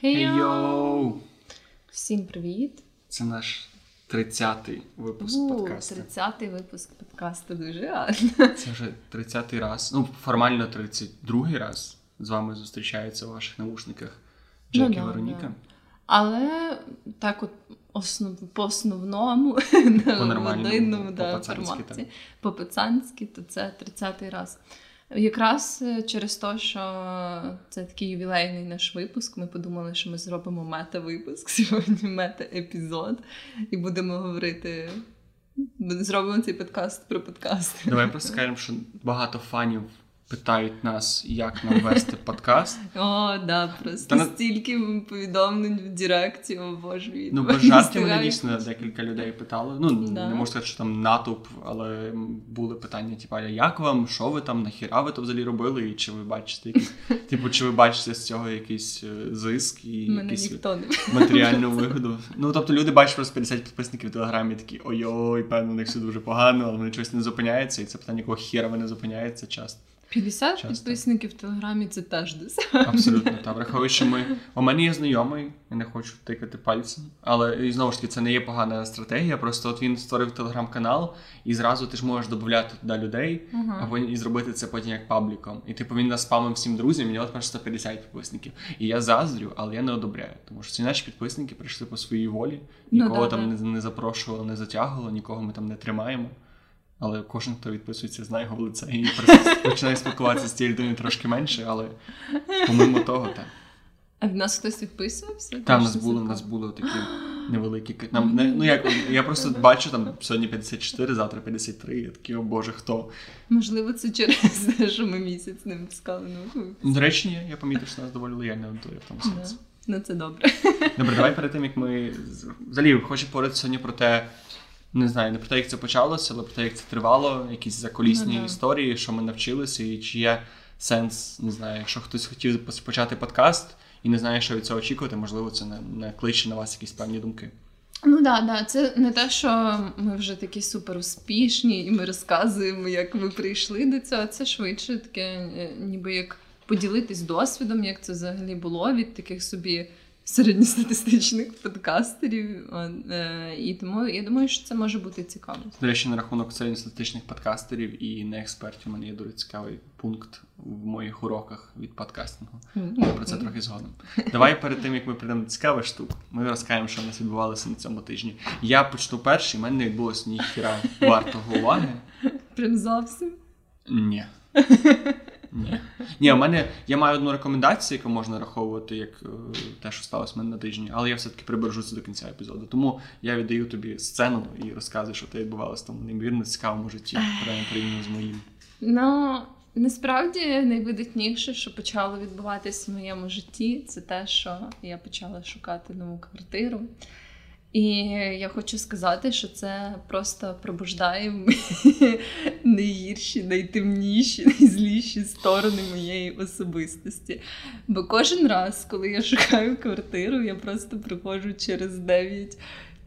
Хей-йоу! Всім привіт! Це наш 30-й випуск У, подкасту. 30-й випуск подкасту дуже гарно. Це вже 30-й раз. Ну, формально 32-й раз з вами зустрічаються у ваших навушниках Ну і да, Вероніка. да. Але так от основ, по основному, По нормальному, в да, форматі, по-пацанськи, то це 30-й раз. Якраз е, через те, що це такий ювілейний наш випуск, ми подумали, що ми зробимо мета-випуск сьогодні, мета-епізод, і будемо говорити. Зробимо цей подкаст про подкасти. Давай просто скажемо, що багато фанів питають нас, як нам вести подкаст. О, да, просто Та на- стільки повідомлень в Директі, о боже. від Ну, без жартів мене дійсно декілька людей питали. Ну, Да. не можу сказати, що там натовп, але були питання, типу, а як вам, що ви там, нахіра ви то взагалі робили, і чи ви бачите якісь, типу, чи ви бачите з цього якийсь е, зиск і Мене якісь ніхто не матеріальну вигоду. Ну, тобто люди бачать просто 50 підписників в Телеграмі такі ой-ой, певно, у них все дуже погано, але вони чогось не зупиняються, і це питання, якого хіра ви не зупиняється часто. 50 Часто. підписників в Телеграмі це теж десь. Абсолютно, та враховуючи, що ми. У мене є знайомий, я не хочу тикати пальцем. Але і знову ж таки, це не є погана стратегія. Просто от він створив телеграм-канал, і зразу ти ж можеш додати туди людей, Ага. а потім і зробити це потім як пабліком. І типу він нас спамив всім друзям, і в нього 150 підписників. І я заздрю, але я не одобряю. Тому що ці наші підписники прийшли по своїй волі, Ну нікого да, там да. Не, не запрошували, не затягували, нікого ми там не тримаємо. Але кожен, хто відписується, знає його в лице і починає спілкуватися з цією людиною трошки менше, але помимо того, так. А в нас хтось відписувався? Там нас були, нас були такі невеликі. Нам, не, ну як, я просто бачу там сьогодні 54, завтра 53, я такий, о боже, хто? Можливо, це через те, що ми місяць не випускали нову. До речі, ні, я помітив, що нас доволі лояльна аудиторія в тому Да. сенсі. Ну це добре. Добре, давай перед тим, як ми взагалі хочу поговорити сьогодні про те, не знаю, не про те, як це почалося, але про те, як це тривало, якісь закулісні Ну да. історії, що ми навчилися, і чи є сенс, не знаю, якщо хтось хотів почати подкаст і не знає, що від цього очікувати, можливо, це не, не кличе на вас якісь певні думки. Ну да, да, це не те, що ми вже такі супер успішні, і ми розказуємо, як ми прийшли до цього. Це швидше таке, е, ніби як поділитись досвідом, як це взагалі було від таких собі середньостатистичних подкастерів. Е, І тому я думаю, що це може бути цікаво. До речі, на рахунок середньостатичних подкастерів і не експертів, у мене є дуже цікавий пункт в моїх уроках від подкастингу. Але про це трохи згодом. Давай перед тим, як ми прийдемо до цікавих штук, ми розкажемо, що в нас відбувалося на цьому тижні. Я почну перший, в мене не відбулося ніхіра вартого уваги. Прям зовсім. Ні. Ні. Ні, у мене я маю одну рекомендацію, яку можна раховувати як е, те, що сталося в мене на тижні, але я все-таки прибережу це до кінця епізоду. Тому я віддаю тобі сцену і розказую, що те відбувалося тому неймовірно цікавому житті, прямо з моїм. Ну, насправді найвидатніше, що почало відбуватися в моєму житті, це те, що я почала шукати нову квартиру. І я хочу сказати, що це просто пробуждає найгірші, найтемніші, найзліші сторони моєї особистості. Бо кожен раз, коли я шукаю квартиру, я просто приходжу через 9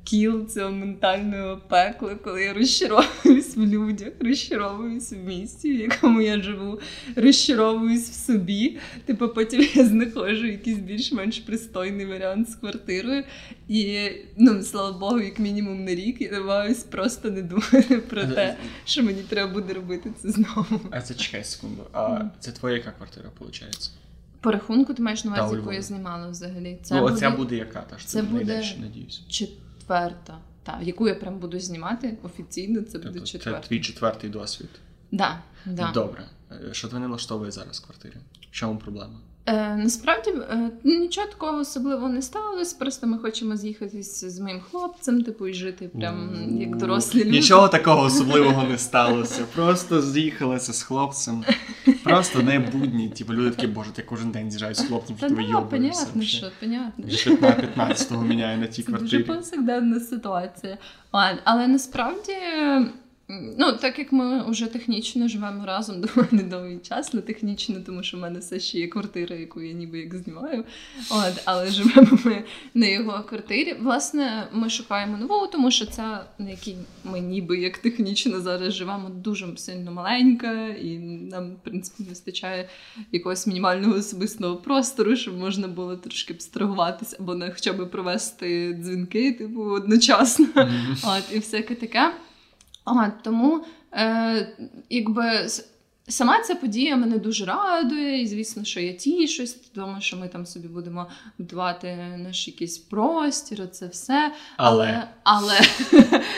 кіл цього ментального пекла, коли я розчаровуюсь в людях, розчаровуюсь в місті, в якому я живу, розчаровуюсь в собі. Типу, потім я знаходжу якийсь більш-менш пристойний варіант з квартирою. І, ну, слава Богу, як мінімум на рік я намагаюсь просто не думати про те, що мені треба буде робити це знову. А це чекай секунду. А це твоя яка квартира, виходить? По рахунку ти маєш на увазі, яку я знімала взагалі. Це ну, буде оця буде яка, та що це ти буде- знайдеш, надіюсь. Четверта. Та, яку я прям буду знімати офіційно, це буде четверта. це твій четвертий досвід. Да, да. Добре. Е, Що тебе не влаштовує зараз в квартирі? В чому проблема? Е, насправді е, нічого такого особливого не сталося. Просто ми хочемо з'їхатись з моїм хлопцем, типу, і жити прям як дорослі люди. Нічого такого особливого не сталося. Просто з'їхалася з хлопцем. Просто не будні. Типу люди такі, боже, ти кожен день з'їжджаєш з хлопцем, що тебе йобуєшся. понятно, що, понятно. 15-го міняє на тій Це дуже повсякденна ситуація. Але насправді Ну, так як ми вже технічно живемо разом доволі довгий час, не технічно, тому що в мене все ще є квартира, яку я ніби як знімаю. От, Але живемо ми на його квартирі. Власне, ми шукаємо нову, тому що ця, на якій ми ніби як технічно зараз живемо, дуже сильно маленька, і нам, в принципі, не вистачає якогось мінімального особистого простору, щоб можна було трошки абстрагуватися або не хоча б провести дзвінки, типу, одночасно. Mm-hmm. От, І всяке таке. Ага, Тому е, якби сама ця подія мене дуже радує, і звісно, що я тішусь, тому що ми там собі будемо будувати наш якийсь простір, це все. Але але, але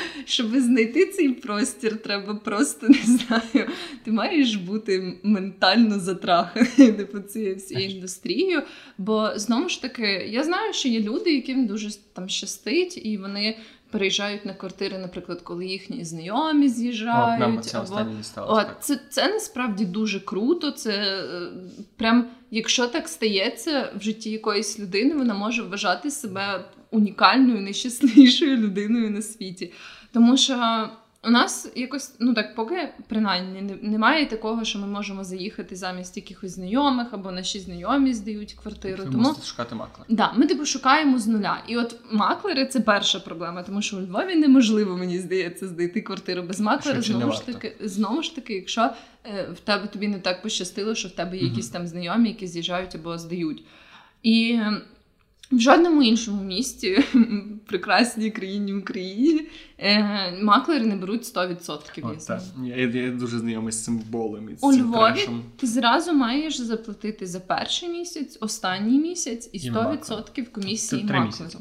щоб знайти цей простір, треба просто не знаю. Ти маєш бути ментально затраханий типу, цією всією індустрією. Бо знову ж таки, я знаю, що є люди, яким дуже там щастить, і вони переїжджають на квартири, наприклад, коли їхні знайомі з'їжджають. О, це або... не сталося. О, це, це насправді дуже круто. Це е, прям, якщо так стається в житті якоїсь людини, вона може вважати себе унікальною, найщасливішою людиною на світі. Тому що у нас якось, ну так, поки принаймні немає такого, що ми можемо заїхати замість якихось знайомих або наші знайомі здають квартиру. Ви тому можете шукати маклера. Да, ми типу шукаємо з нуля. І от маклери це перша проблема, тому що у Львові неможливо, мені здається, знайти квартиру без маклера. Що, знову ж таки, знову ж таки, якщо е, в тебе тобі не так пощастило, що в тебе є якісь там знайомі, які з'їжджають або здають. І в жодному іншому місті, прекрасній країні Україні, е, маклери не беруть 100% О. Я, я дуже знайомий з цим болем. І з У цим Львові трешем. ти зразу маєш заплатити за перший місяць, останній місяць і 100% комісії Це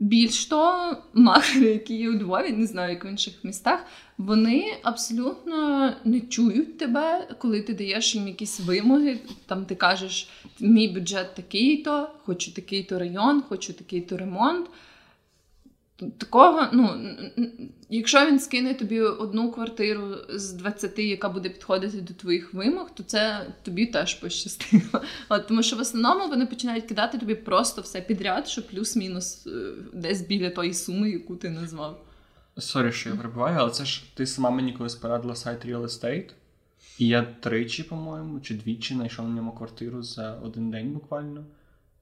Більш того, маклери, які є у Львові, не знаю, як в інших містах, вони абсолютно не чують тебе, коли ти даєш їм якісь вимоги. Там ти кажеш, мій бюджет такий-то, хочу такий-то район, хочу такий-то ремонт. Такого, ну, якщо він скине тобі одну квартиру з 20, яка буде підходити до твоїх вимог, то це тобі теж пощастило. От, Тому що в основному вони починають кидати тобі просто все підряд, що плюс-мінус е, десь біля тої суми, яку ти назвав. Sorry, що я перебиваю, але це ж ти сама мені колись порадила сайт Real Estate. І я тричі, по-моєму, чи двічі знайшов на ньому квартиру за один день буквально.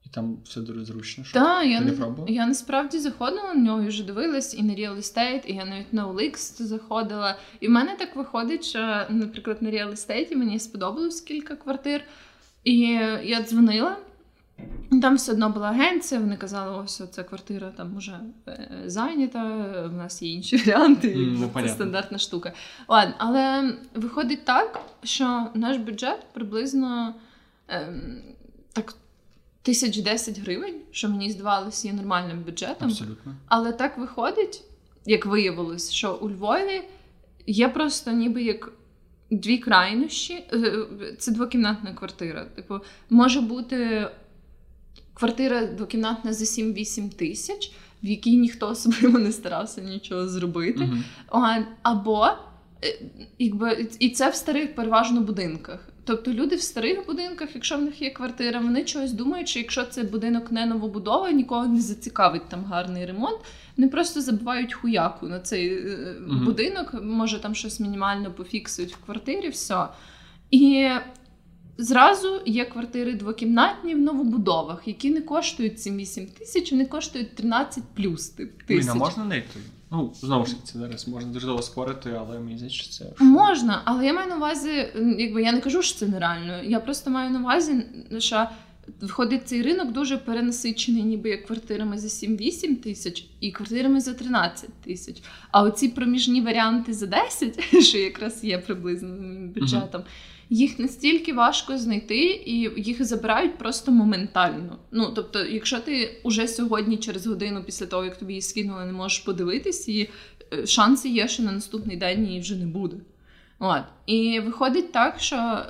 І там все дуже зручно. Що? Так, Ти я не не пробувала? я насправді заходила на нього і вже дивилась і на Real Estate, і я навіть на OLX заходила. І в мене так виходить, що, наприклад, на Real Estate мені сподобалось кілька квартир. І я дзвонила. Там все одно була агенція, вони казали, ось ця квартира там уже е, зайнята, в нас є інші варіанти, Mm, ну, це стандартна штука. Ладно, але виходить так, що наш бюджет приблизно ем, так тисяч десять гривень, що мені здавалося є нормальним бюджетом. Абсолютно. Але так виходить, як виявилось, що у Львові є просто ніби як дві крайнощі. Е, Це двокімнатна квартира. Типу, може бути квартира двокімнатна за 7-8 тисяч, в якій ніхто особливо не старався нічого зробити. А, Або е, якби, і це в старих переважно будинках. Тобто люди в старих будинках, якщо в них є квартира, вони чогось думають, що якщо це будинок не новобудова, нікого не зацікавить там гарний ремонт. Вони просто забивають хуяку на цей Мгм. будинок, може там щось мінімально пофіксують в квартирі, все. І зразу є квартири двокімнатні в новобудовах, які не коштують 7-8 тисяч, вони коштують 13 плюс тип, Блін, тисяч. а можна знайти? Ну, знову ж таки, це зараз можна дуже довго спорити, але мені здається, що це. Можна, але я маю на увазі, якби я не кажу, що це нереально. Я просто маю на увазі, що виходить цей ринок дуже перенасичений, ніби як квартирами за 7-8 тисяч і квартирами за 13 тисяч. А оці проміжні варіанти за 10, що якраз є приблизно бюджетом. Їх настільки важко знайти, і їх забирають просто моментально. Ну тобто, якщо ти уже сьогодні, через годину після того, як тобі її скинули, не можеш подивитись, і е, шанси є, що на наступний день її вже не буде. От. І виходить так, що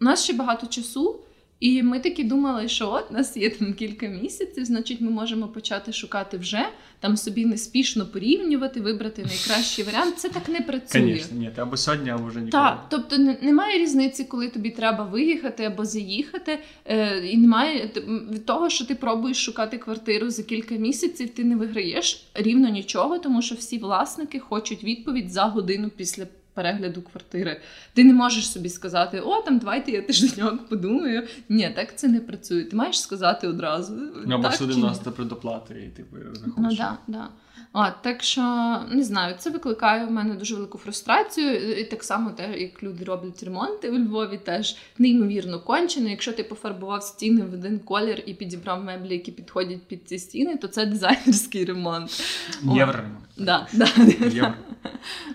у нас ще багато часу, І ми такі думали, що от нас є там кілька місяців, значить, ми можемо почати шукати вже там собі неспішно порівнювати, вибрати найкращий варіант. Це так не працює. Звісно, ні, або сьогодні, або вже ніколи. Так, тобто немає різниці, коли тобі треба виїхати або заїхати. Е, І немає від того, що ти пробуєш шукати квартиру за кілька місяців, ти не виграєш рівно нічого, тому що всі власники хочуть відповідь за годину після перегляду квартири. Ти не можеш собі сказати, о, там давайте я тижденьок подумаю. Ні, так це не працює. Ти маєш сказати одразу. Ну, або сюди вносити предоплати і типу Ну, да, да. А, Так що не знаю, це викликає в мене дуже велику фрустрацію. І так само, те, як люди роблять ремонти у Львові, теж неймовірно кончено. Якщо ти пофарбував стіни в один колір і підібрав меблі, які підходять під ці стіни, то це дизайнерський ремонт. Євроремонт. Да, да.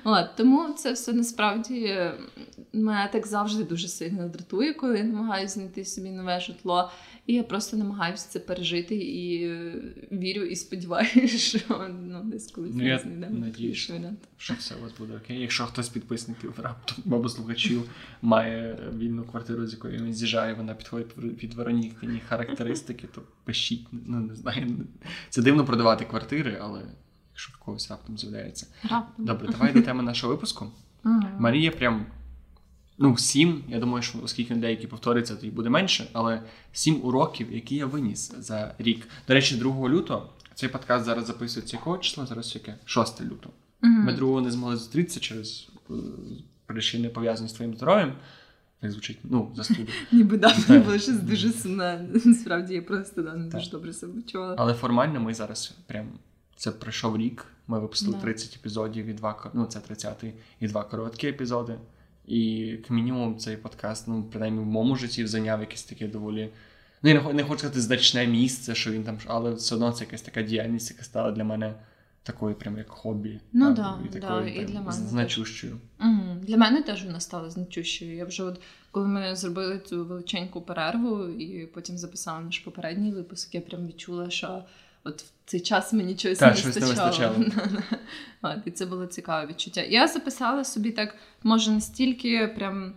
От, Тому це все насправді мене так завжди дуже сильно дратує, коли я намагаюся знайти собі нове житло. І я просто намагаюся це пережити і вірю і сподіваюся, що ну, десь колись ну, я надію, що, що все у вас буде окей. Якщо хтось з підписників раптом або слухачів має вільну квартиру, з якої він з'їжджає, вона підходить під Веронікині характеристики, то пишіть. Ну не знаю. Це дивно продавати квартири, але якщо в когось раптом з'являється. Раптом. Добре, давай до теми нашого випуску. Мене прям ну, сім. Я думаю, що оскільки деякі повториться, то й буде менше, але сім уроків, які я виніс за рік. До речі, 2 лютого цей подкаст зараз записується якого числа? Зараз яке? 6 лютого. Mm-hmm. Ми другого не змогли зустрітися через е, причини пов'язані з твоїм здоров'ям. Так звучить, ну, застуду. Ніби да, мені було щось дуже сумне. Насправді я просто да, не дуже добре себе відчувала. Але формально ми зараз прям це пройшов рік. Ми випустили 30 епізодів і два ну це 30-й і два короткі епізоди. І як мінімум цей подкаст, ну, принаймні в моєму житті зайняв якесь таке доволі. Ну, я не хочу сказати значне місце, що він там, але все одно це якась така діяльність, яка стала для мене такою, прям як хобі. Ну так, і, такою, да, і для мене значущою. Угу. Для мене теж вона стала значущою. Я вже от коли ми зробили цю величеньку перерву і потім записали наш попередній випуск, я прям відчула, що от в цей час мені чогось так, не щось вистачало. Не От, І це було цікаве відчуття. Я записала собі так, може, не стільки прям.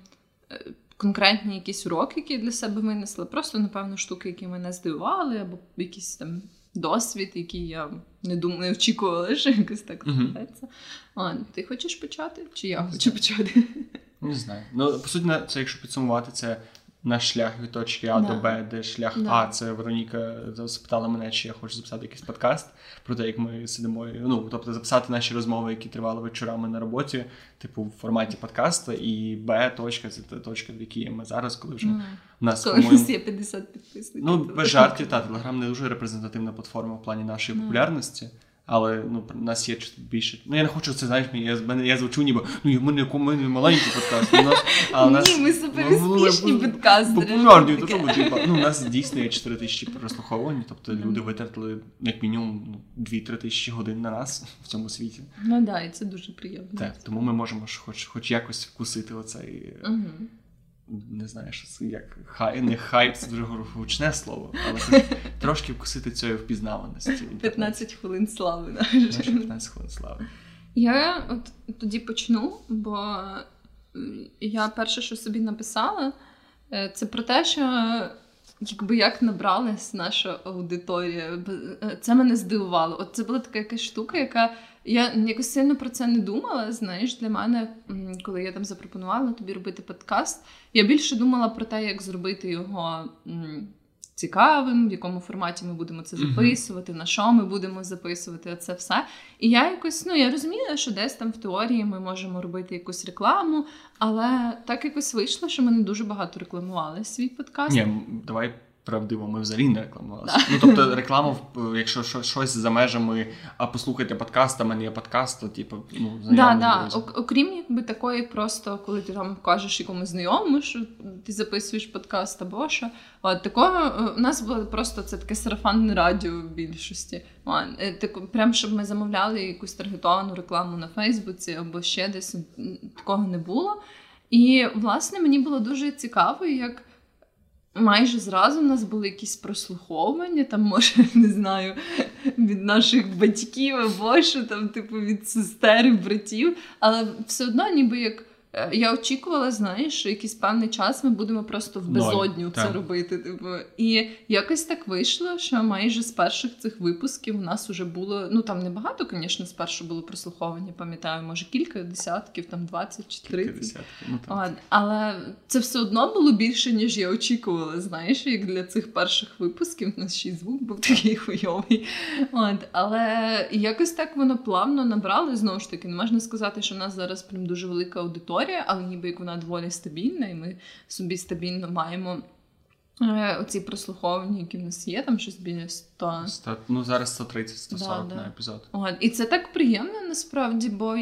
Е, конкретні якісь уроки, які я для себе винесла, просто, напевно, штуки, які мене здивували, або якийсь там досвід, який я не думаю, не очікувала, що якось так станеться. Uh-huh. Ти хочеш почати? Чи я хочу почати? Не знаю. Ну, по суті, це, якщо підсумувати, це наш шлях від точки А да. до Б, де шлях да. А, це Вероніка запитала мене, чи я хочу записати якийсь подкаст про те, як ми сидимо. Ну, тобто записати наші розмови, які тривали вечорами на роботі, типу в форматі подкаста, і Б точка це та точка, в якій ми зараз, коли вже mm. у нас коли по є 50 підписників. Ну, без жартів, та Телеграм не дуже репрезентативна платформа в плані нашої mm. популярності. Але ну нас є більше. Ну я не хочу це знаєш, я я, я звучу, ніби ну ми не ми не маленький подкаст. У нас, а у нас, Ні, ми суперуспішні подкастери. Популярні, то тому, типу, ну, у нас дійсно є 4 тисячі прослуховувань, тобто mm. люди витратили як мінімум 2-3 тисячі годин на нас в цьому світі. Ну так, да, і це дуже приємно. Так, тому ми можемо хоч хоч якось вкусити оцей. Mm-hmm не знаю, що це як хай, не хайп, це дуже гучне слово, але трошки вкусити цієї впізнаваності. 15 хвилин слави. 15 хвилин слави. Я от тоді почну, бо я перше, що собі написала, е, це про те, що якби як набралась наша аудиторія. Е, це мене здивувало. От це була така якась штука, яка я якось сильно про це не думала. Знаєш, для мене, коли я там запропонувала тобі робити подкаст, я більше думала про те, як зробити його цікавим, в якому форматі ми будемо це записувати, на що ми будемо записувати це все. І я якось ну я розуміла, що десь там в теорії ми можемо робити якусь рекламу, але так якось вийшло, що ми не дуже багато рекламували свій подкаст. Ні, давай правдиво, ми взагалі не рекламувалися. Ну тобто, реклама, якщо щось за межами, а послухайте подкаст, а мене є подкаст, то типу, ну да, да. Окрім якби такої, просто коли ти там кажеш якомусь знайомому, що ти записуєш подкаст або що. От такого е, у нас було просто це таке сарафанне радіо в більшості. Е, так, прям щоб ми замовляли якусь таргетовану рекламу на Фейсбуці або ще десь такого не було. І власне мені було дуже цікаво, як майже зразу в нас були якісь прослуховування, там, може, не знаю, від наших батьків або що там, типу, від сестер і братів. Але все одно, ніби як я очікувала, знаєш, що якийсь певний час ми будемо просто в безодню Ноль, це так. робити. Типу. І якось так вийшло, що майже з перших цих випусків у нас вже було. Ну там небагато, звісно, спершу було прослуховування, пам'ятаю, може кілька десятків, там 20 чи 30. Ну, От, але це все одно було більше, ніж я очікувала. Знаєш, як для цих перших випусків у нас ще й звук був такий хуйовий. От, Але якось так воно плавно набрало. Знову ж таки, не можна сказати, що в нас зараз прям дуже велика аудиторія аудиторія, але ніби як вона доволі стабільна, і ми собі стабільно маємо оці прослуховування, які в нас є, там щось біля 100. 100 ну зараз 130-140 да, да. на епізод. От. І це так приємно насправді, бо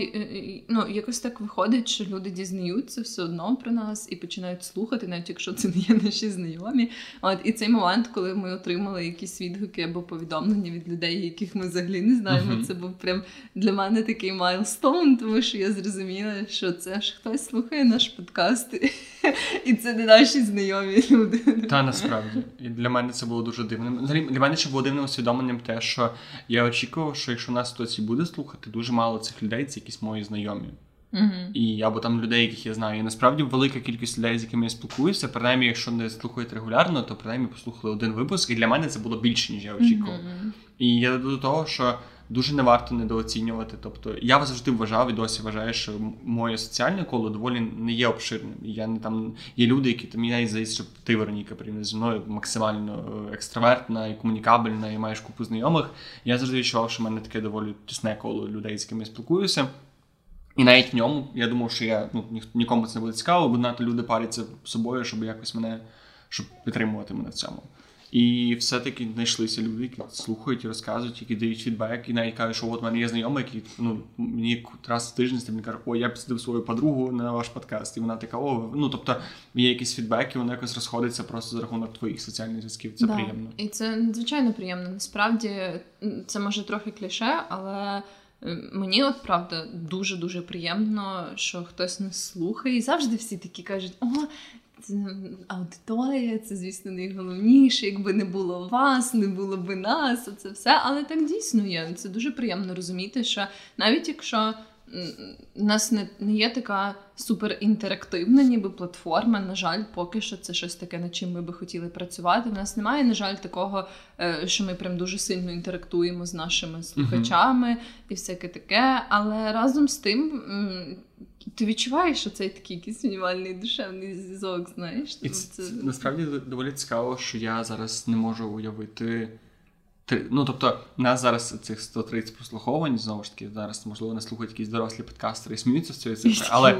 ну, якось так виходить, що люди дізнаються все одно про нас і починають слухати, навіть якщо це не є наші знайомі. От І цей момент, коли ми отримали якісь відгуки або повідомлення від людей, яких ми взагалі не знаємо, uh-huh. це був прям для мене такий milestone, тому що я зрозуміла, що це ж хтось слухає наш подкаст, і це не наші знайомі люди. Та насправді. І для мене це було дуже дивним. Для мене ще було дивним усвідомленням те, що я очікував, що якщо нас хтось і буде слухати, дуже мало цих людей це якісь мої знайомі. Uh-huh. І або там людей, яких я знаю. І насправді велика кількість людей, з якими я спілкуюся, принаймні, якщо не слухають регулярно, то принаймні послухали один випуск. І для мене це було більше, ніж я очікував. Uh-huh. І я до того, що дуже не варто недооцінювати. Тобто я завжди вважав і досі вважаю, що моє соціальне коло доволі не є обширним. Я не там є люди, які там я здається, що ти Вероніка порівняно зі мною максимально е, екстравертна і комунікабельна, і маєш купу знайомих. Я завжди відчував, що в мене таке доволі тісне коло людей, з якими я спілкуюся. І навіть в ньому я думав, що я ну ні, нікому це не буде цікаво, бо надто люди паряться собою, щоб якось мене щоб підтримувати мене в цьому. І все-таки знайшлися люди, які слухають розказують, які дають фідбек, і навіть кажуть, що от в мене є знайомий, який ну, мені раз в тиждень мені каже, о, я підсадив свою подругу на ваш подкаст. І вона така, о, ну тобто є якісь фідбеки, воно якось розходиться просто за рахунок твоїх соціальних зв'язків. Це да. приємно. І це надзвичайно приємно. Насправді це може трохи кліше, але. Мені от правда дуже дуже приємно, що хтось нас слухає, і завжди всі такі кажуть: о, аудиторія, це, звісно, найголовніше. Якби не було вас, не було би нас, це все. Але так дійсно є. Це дуже приємно розуміти, що навіть якщо у нас не, не є така суперінтерактивна, ніби платформа. На жаль, поки що це щось таке, над чим ми би хотіли працювати. У нас немає, на жаль, такого, е, що ми прям дуже сильно інтерактуємо з нашими слухачами uh-huh. і всяке таке. Але разом з тим. Ти відчуваєш, що це такий якийсь мінімальний душевний зв'язок, знаєш? І це, це насправді доволі цікаво, що я зараз не можу уявити Ну, тобто, нас зараз цих 130 прослуховань, знову ж таки, зараз, можливо, не слухають якісь дорослі подкастери і сміються з цієї цифри, але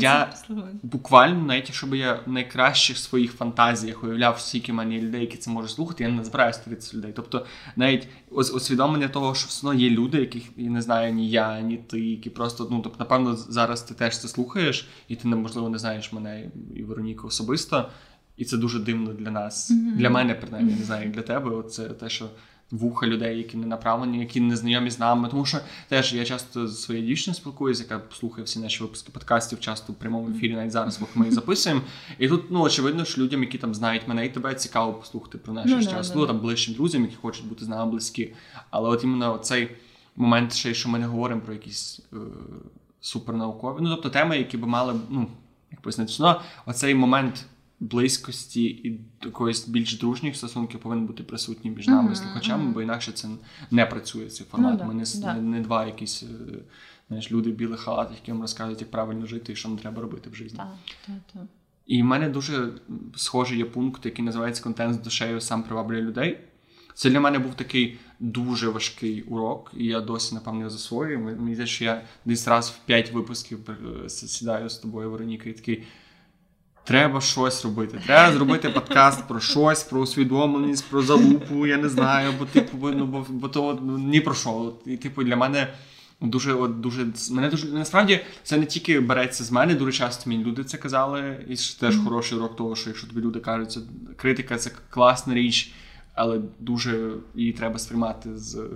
я буквально, навіть якщо я в найкращих своїх фантазіях уявляв, скільки в мене людей, які це можуть слухати, я не збираю 130 людей. Тобто, навіть усвідомлення того, що все одно є люди, яких і не знаю ні я, ні ти, які просто, ну, тобто, напевно, зараз ти теж це слухаєш, і ти, можливо, не знаєш мене і Вероніку особисто. І це дуже дивно для нас, mm-hmm. для мене, принаймні, mm-hmm. не знаю, для тебе. Це те, що вуха людей, які не направлені, які не знайомі з нами. Тому що теж я часто з своєю дівчиною спілкуюся, яка слухає всі наші випуски подкастів, часто в прямому ефірі, навіть зараз, поки ми їх записуємо. І тут ну очевидно, що людям, які там знають мене і тебе, цікаво послухати про наше ну, щастя. Ну, там ближчим друзям, які хочуть бути з нами близькі. Але от іменно цей момент, ще що ми не говоримо про якісь е, супернаукові, ну тобто теми, які би мали, ну як пояснити, оцей момент близькості і якоїсь більш дружніх стосунків повинен бути присутній між нами і слухачами, бо інакше це не працює цей формат. Ну, Ми не, да. не, не два якісь е, знаєш, люди в білих халатах, які вам розказують, як правильно жити і що нам треба робити в житті. Так, так, так. І в мене дуже схожий є пункт, який називається контент з душею сам приваблює людей. Це для мене був такий дуже важкий урок, і я досі, напевно, засвоюю. Мені здається, що я десь раз в п'ять випусків е, сідаю з тобою, Вероніка, і такий. Треба щось робити. Треба зробити подкаст про щось, про усвідомленість, про залупу, я не знаю, бо типу, ну, бо, бо то ну, ні про що. І типу для мене дуже от, дуже мене дуже насправді це не тільки береться з мене. Дуже часто мені люди це казали, і теж mm-hmm. хороший урок того, що якщо тобі люди кажуть, що критика це класна річ, але дуже її треба сприймати з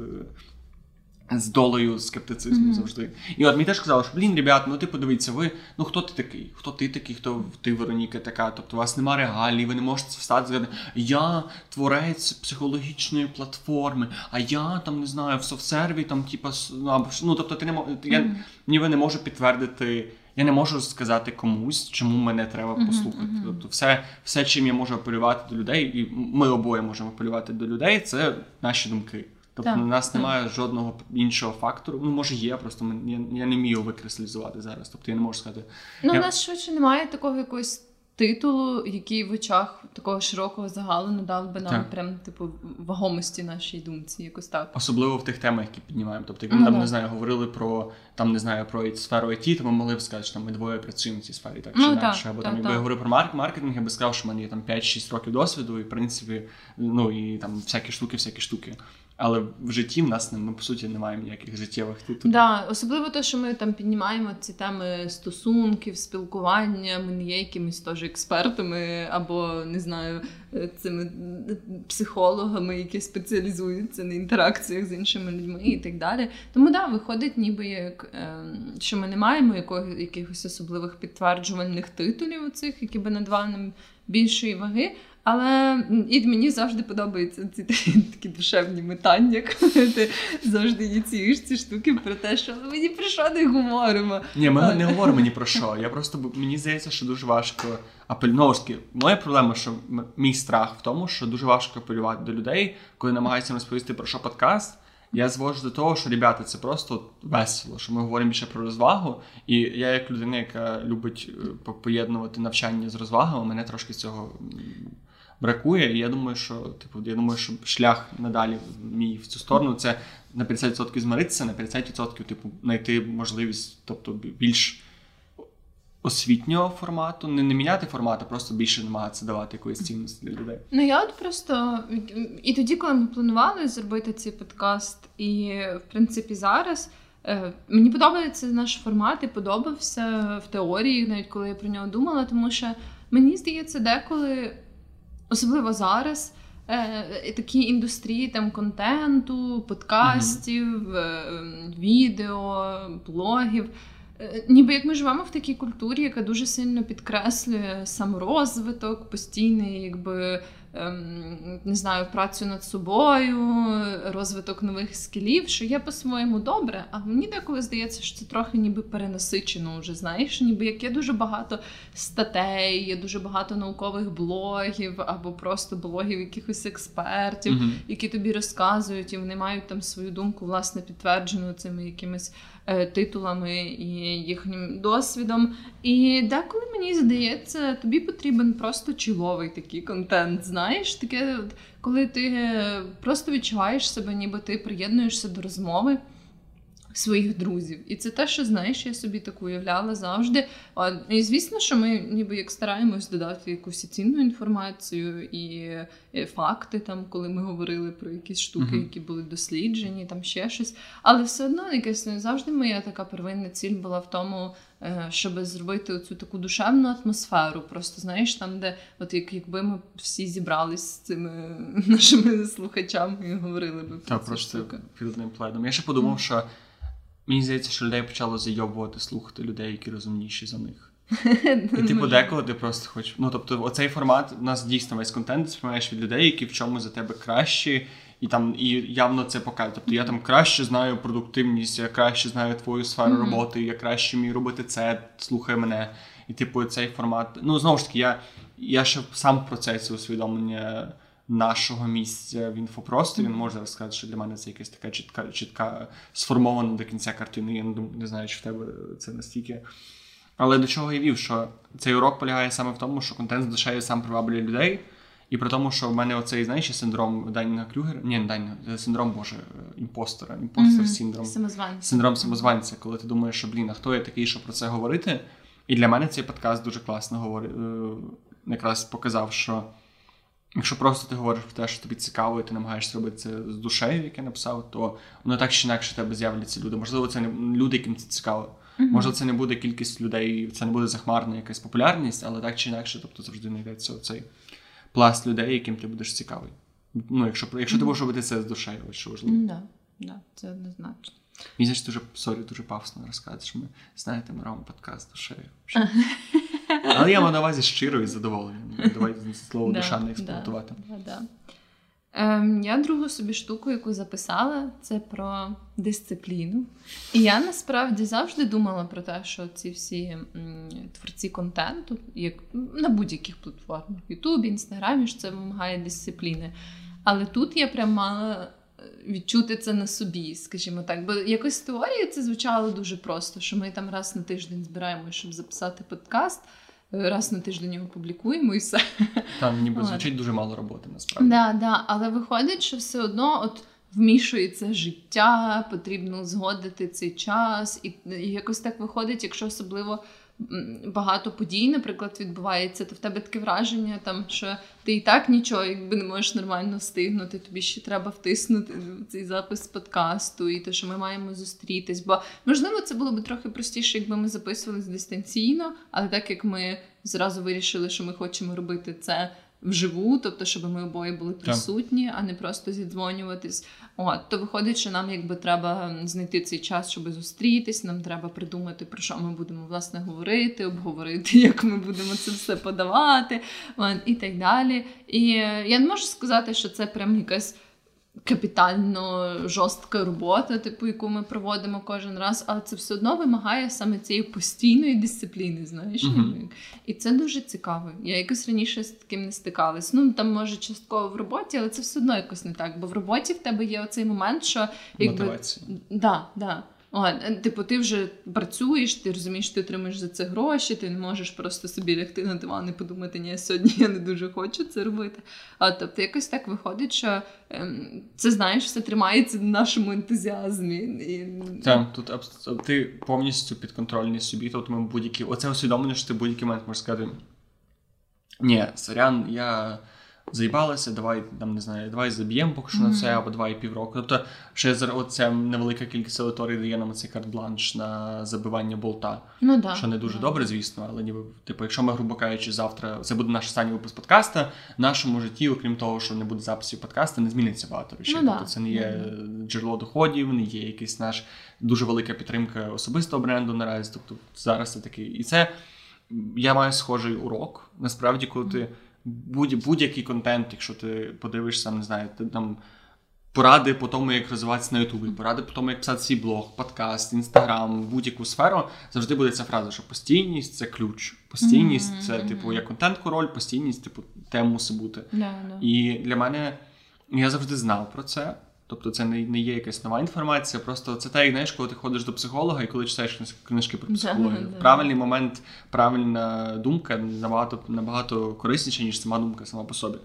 з долею скептицизму mm-hmm. завжди. І от мені теж казали, що блін, ребят, ну ти типу, подивіться, ви ну хто ти такий? Хто ти такий, хто ти Вероніка така? Тобто у вас нема регалій, ви не можете встати і сказати, я творець психологічної платформи, а я там не знаю в софтсерві, там, типа, ну, ну тобто, ти не мож, mm-hmm. ніби не можу підтвердити я не можу сказати комусь, чому мене треба послухати. Uh-huh, uh-huh. Тобто, все, все, чим я можу апелювати до людей, і ми обоє можемо апелювати до людей, це наші думки. Тобто так, у нас так. немає жодного іншого фактору. Ну, може, є, просто я, я не вмію викреслізувати зараз. Тобто я не можу сказати. Ну, я... у нас швидше немає такого якогось титулу, який в очах такого широкого загалу надав би нам так. прям типу вагомості нашій думці, якось так. Особливо в тих темах, які піднімаємо. Тобто, якби ми там не знаю, говорили про там не знаю про сферу IT, то ми могли б сказати, що там ми двоє працюємо в цій сфері, так чи ну, інакше. Або там, якби я говорив про маркетинг, я би сказав, що в мене є там 5-6 років досвіду, і в принципі, ну і там всякі штуки, всякі штуки. Але в житті в нас ми по суті не маємо ніяких життєвих титулів. Да, особливо те, що ми там піднімаємо ці теми стосунків, спілкування. Ми не є якимись теж експертами, або не знаю, цими психологами, які спеціалізуються на інтеракціях з іншими людьми і так далі. Тому да, виходить, ніби як ем, що ми не маємо якого, якихось особливих підтверджувальних титулів, оцих, які би надавали нам більшої ваги. Але і мені завжди подобаються ці такі душевні метання, коли ти завжди ініціюєш ці штуки про те, що мені про що не говоримо. Ні, ми не говоримо ні про що. Я просто мені здається, що дуже важко апельновськи. Моя проблема, що мій страх в тому, що дуже важко апелювати до людей, коли намагаються розповісти про що подкаст. Я звожу до того, що ребята, це просто весело, що ми говоримо більше про розвагу. І я, як людина, яка любить е, поєднувати навчання з розвагами, мене трошки цього бракує. І я думаю, що типу, я думаю, що шлях надалі мій в цю сторону це на 50% змиритися, на 50% типу, знайти можливість, тобто більш освітнього формату, не не міняти формат, а просто більше намагатися давати якоїсь цінності для людей. Ну я от просто і тоді, коли ми планували зробити цей подкаст, і в принципі зараз. Е, мені подобається наш формат і подобався в теорії, навіть коли я про нього думала, тому що мені здається, деколи особливо зараз. Е, такі індустрії там контенту, подкастів, uh-huh. відео, блогів. Е, ніби як ми живемо в такій культурі, яка дуже сильно підкреслює саморозвиток, постійний, якби не знаю, працю над собою, розвиток нових скілів, що є по-своєму добре. А мені деколи здається, що це трохи ніби перенасичено вже. Знаєш, ніби як є дуже багато статей, є дуже багато наукових блогів або просто блогів якихось експертів, mm-hmm. які тобі розказують, і вони мають там свою думку, власне, підтверджену цими якимись. Е, титулами і їхнім досвідом. І деколи мені здається, тобі потрібен просто чоловий такий контент. Знаєш, таке, коли ти просто відчуваєш себе, ніби ти приєднуєшся до розмови своїх друзів. І це те, що знаєш, я собі так уявляла завжди. І звісно, що ми ніби як стараємось додати якусь цінну інформацію і факти, там, коли ми говорили про якісь штуки, які були досліджені, там ще щось. Але все одно якась не завжди моя така первинна ціль була в тому. Е, щоб зробити цю таку душевну атмосферу, просто знаєш, там, де от як, якби ми всі зібрались з цими нашими слухачами і говорили би про Так, просто під одним пледом. Я ще подумав, mm. що Мені здається, що людей почало зайобувати слухати людей, які розумніші за них. І типу, деколи ти просто хочеш. Ну, тобто, оцей формат у нас дійсно весь контент сприймаєш від людей, які в чому за тебе кращі, і там і явно це показує. Тобто я там краще знаю продуктивність, я краще знаю твою сферу роботи, я краще вмію робити це, слухай мене. І, типу, цей формат. Ну, знову ж таки, я я ще сам в процесі усвідомлення нашого місця в інфопросторі. Він може зараз сказати, що для мене це якась така чітка, чітка сформована до кінця картини. Я не знаю, чи в тебе це настільки. Але до чого я вів, що цей урок полягає саме в тому, що контент з душею сам приваблює людей. І при тому, що в мене оцей, знаєш, синдром Даннінга-Крюгера, ні, не Даннінга, синдром Боже, impostera, impostor mm-hmm. синдром. Самозванця. Синдром самозванця, коли ти думаєш, що блін, а хто я такий, щоб про це говорити? І для мене цей подкаст дуже класно говорить, е, якраз показав, що Якщо просто ти говориш про те, що тобі цікаво, і ти намагаєшся робити це з душею, як я написав, то воно так чи інакше тебе з'являться люди. Можливо, це не люди, яким це цікаво. Mm-hmm. Можливо, це не буде кількість людей, це не буде захмарна якась популярність, але так чи інакше, тобто завжди знайдеться цей пласт людей, яким ти будеш цікавий. Ну, якщо якщо mm-hmm. ти будеш робити це з душею, ось що важливо. Да, да, це однозначно. Мені здається, дуже sorry, дуже пафосно розказати, що ми знаєте, ми робимо подкаст з душею. Але я маю на увазі щиро і задоволенням. Давайте слово душа не експлуатувати. Ем, Я другу собі штуку, яку записала, це про дисципліну. І я насправді завжди думала про те, що ці всі творці контенту, як на будь-яких платформах, Ютубі, Інстаграмі, що це вимагає дисципліни. Але тут я прям мала е, відчути це на собі, скажімо так. Бо якось теорії це звучало дуже просто, що ми там раз на тиждень збираємося, щоб записати подкаст. Раз на тиждень його публікуємо і все. Там ніби звучить дуже мало роботи, насправді. Да, да. Але виходить, що все одно от вмішується життя, потрібно згодити цей час, і якось так виходить, якщо особливо багато подій, наприклад, відбувається, то в тебе таке враження, там, що ти і так нічого, якби не можеш нормально встигнути, тобі ще треба втиснути цей запис подкасту, і те, що ми маємо зустрітись. Бо можливо, це було б трохи простіше, якби ми записувались дистанційно, але так як ми зразу вирішили, що ми хочемо робити це вживу, тобто, щоб ми обоє були присутні, а не просто зідзвонюватись. От, то виходить, що нам якби треба знайти цей час, щоб зустрітись. Нам треба придумати, про що ми будемо власне говорити, обговорити, як ми будемо це все подавати, от, і так далі. І я не можу сказати, що це прям якась капітально жорстка робота, типу, яку ми проводимо кожен раз, але це все одно вимагає саме цієї постійної дисципліни, знаєш. Uh-huh. І це дуже цікаво. Я якось раніше з таким не стикалась. Ну там може частково в роботі, але це все одно якось не так. Бо в роботі в тебе є оцей момент, що якби Мотивація. Да, да. О, е, типу, ти вже працюєш, ти розумієш, ти отримуєш за це гроші, ти не можеш просто собі лягти на диван і подумати, ні, сьогодні я не дуже хочу це робити. А тобто, якось так виходить, що ем, це знаєш, все тримається на нашому ентузіазмі. І... Так, тут ти повністю підконтрольний собі, тобто ми будь-які. Оце усвідомлення, що ти будь-який момент можеш сказати. Ні, сорян, я заїбалися, давай там не знаю, давай заб'ємо поки що mm-hmm. на це, або давай півроку. Тобто, ще оця невелика кількість аудиторії дає нам цей карт-бланш на забивання болта. Ну, да. Що не дуже добре, звісно, але ніби, типу, якщо ми, грубо кажучи, завтра це буде наш останній випуск подкаста, в нашому житті, окрім того, що не буде записів подкаста, не зміниться багато речей. Ну, тобто це не є джерело доходів, не є якийсь наш дуже велика підтримка особистого бренду наразі. Тобто зараз це такий. І це я маю схожий урок. Насправді, коли ти будь- будь-який контент, якщо ти подивишся, не знаю, ти там. Поради по тому, як розвиватися на Ютубі, поради по тому, як писати свій блог, подкаст, інстаграм, будь-яку сферу, завжди буде ця фраза, що постійність це ключ. Постійність mm-hmm. це, типу, як контент-король, постійність, типу, те мусить бути. Yeah, yeah. І для мене я завжди знав про це. Тобто це не не є якась нова інформація, просто це те, знаєш, коли ти ходиш до психолога і коли читаєш книжки про психологію. В правильний момент, правильна думка набагато набагато корисніша, ніж сама думка сама по собі.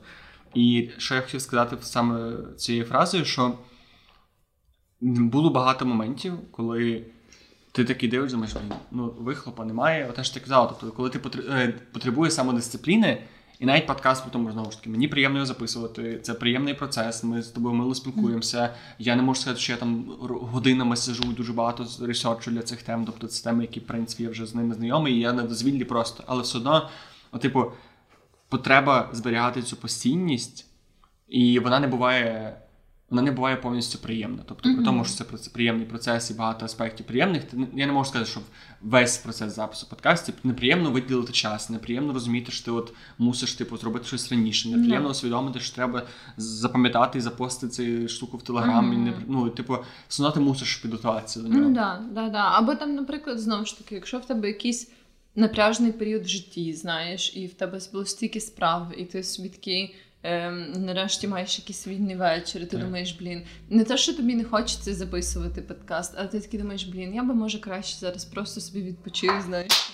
І що я хотів сказати саме цією фразою, що було багато моментів, коли ти такий дивишся, думаєш, ну вихлопа немає. Оте ж ти казав, тобто, коли ти е, потребуєш самодисципліни. І навіть подкаст, тому знову ж таки, мені приємно його записувати. Це приємний процес. Ми з тобою мило спілкуємося. Я не можу сказати, що я там годинами сижу дуже багато ресерчу для цих тем. Тобто це теми, які в принципі я вже з ними знайомий, і я не дозвіллі просто. Але все одно, о, типу, потреба зберігати цю постійність, і вона не буває вона не буває повністю приємна. Тобто, mm-hmm. при тому, що це приємний процес і багато аспектів приємних, я не можу сказати, що весь процес запису подкастів неприємно виділити час, неприємно розуміти, що ти от мусиш типу зробити щось раніше, неприємно mm-hmm. усвідомити, що треба запам'ятати і запостити цю штуку в телеграмі. Mm-hmm. Ну, типу, все одно ти мусиш підготуватися до нього. Ну да, да, да. Або там, наприклад, знову ж таки, якщо в тебе якийсь напряжний період в житті, знаєш, і в тебе було стільки справ, і ти собі такий ем, нарешті маєш якийсь вільний вечір, і ти так. думаєш, блін, не те, що тобі не хочеться записувати подкаст, але ти такий думаєш, блін, я би може краще зараз просто собі відпочив, знаєш.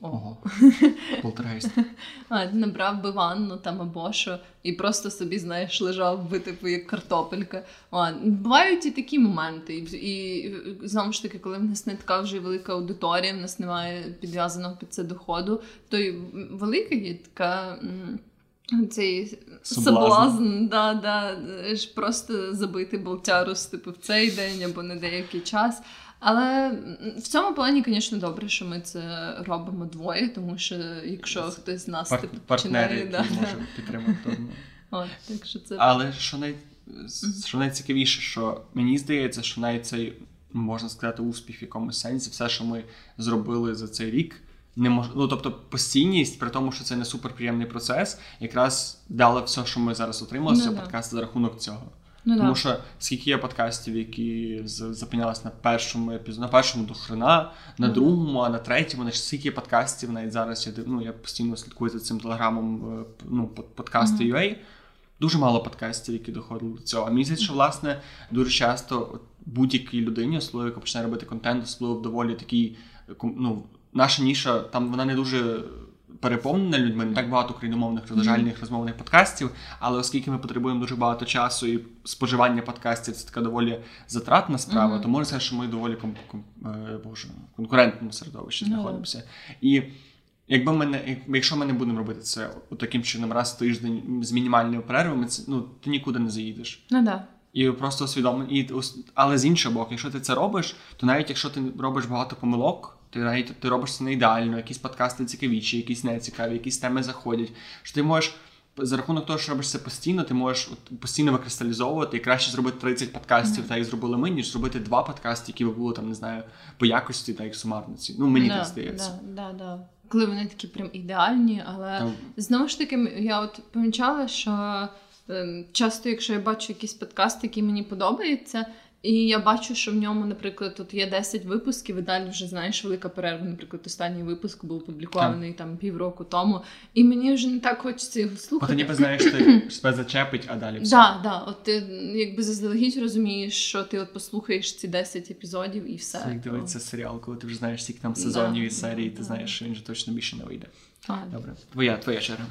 Ого. Полтергейст. А, набрав би ванну там або що, і просто собі, знаєш, лежав би, типу, як картопелька. А, бувають і такі моменти. І, і знову ж таки, коли в нас не така вже велика аудиторія, в нас немає підв'язаного під це доходу, то й велика є така. Цей соблазн, да, да, ж просто забити болтярус типу, в цей день або на деякий час. Але в цьому плані, звісно, добре, що ми це робимо двоє, тому що якщо хтось з нас Пар- типу, починає, які да, може підтримати. От, так що це... Але що най... що найцікавіше, що мені здається, що навіть цей можна сказати успіх в якомусь сенсі, все, що ми зробили за цей рік не мож... ну, тобто постійність, при тому, що це не суперприємний процес, якраз дала все, що ми зараз отримали з Ну, цього да. подкасту за рахунок цього. Ну, Тому да. що скільки є подкастів, які зупинялись на першому епізоді, на першому до хрена, на Мгм. другому, а на третьому, значить, скільки є подкастів навіть зараз. Я ну, я постійно слідкую за цим телеграмом е, ну, под- подкасти UA. Дуже мало подкастів, які доходили до цього. А здається, що власне дуже часто будь-якій людині, особливо яка починає робити контент, особливо в доволі такий, е, ну, наша ніша, там вона не дуже переповнена людьми, не так багато україномовних розважальних розмовних подкастів. Але оскільки ми потребуємо дуже багато часу і споживання подкастів це така доволі затратна справа, Мгм. то можна сказати, що ми доволі ком- ком- е, боже, конкурентному середовищі Ну, знаходимося. І якби ми не, якщо ми не будемо робити це таким чином раз в тиждень з мінімальною перервами, це ну ти нікуди не заїдеш. Ну да. І просто усвідомлено. І але з іншого боку, якщо ти це робиш, то навіть якщо ти робиш багато помилок, ти навіть ти робиш це не ідеально, якісь подкасти цікавіші, якісь нецікаві, якісь теми заходять. Що ти можеш за рахунок того, що робиш це постійно, ти можеш от постійно викристалізовувати і краще зробити 30 подкастів, так як зробили ми, ніж зробити два подкасти, які би були там, не знаю, по якості та як сумарниці. Ну мені да, так здається. Да, да. Коли вони такі прям ідеальні, але Там- знову ж таки, я от помічала, що ем, часто, якщо я бачу якийсь подкаст, який мені подобається, і я бачу, що в ньому, наприклад, тут є 10 випусків, і далі вже знаєш велика перерва. Наприклад, останній випуск був опублікований там півроку тому, і мені вже не так хочеться його От ти слухати. ніби знаєш, ти себе зачепить, а далі все. Да, да, от ти якби заздалегідь розумієш, що ти от послухаєш ці 10 епізодів і все. Це як дивиться серіал, коли ти вже знаєш, скільки там Да, сезонів і да, ти да. знаєш, що він же точно більше не вийде. А, Добре. Твоя, твоя черга.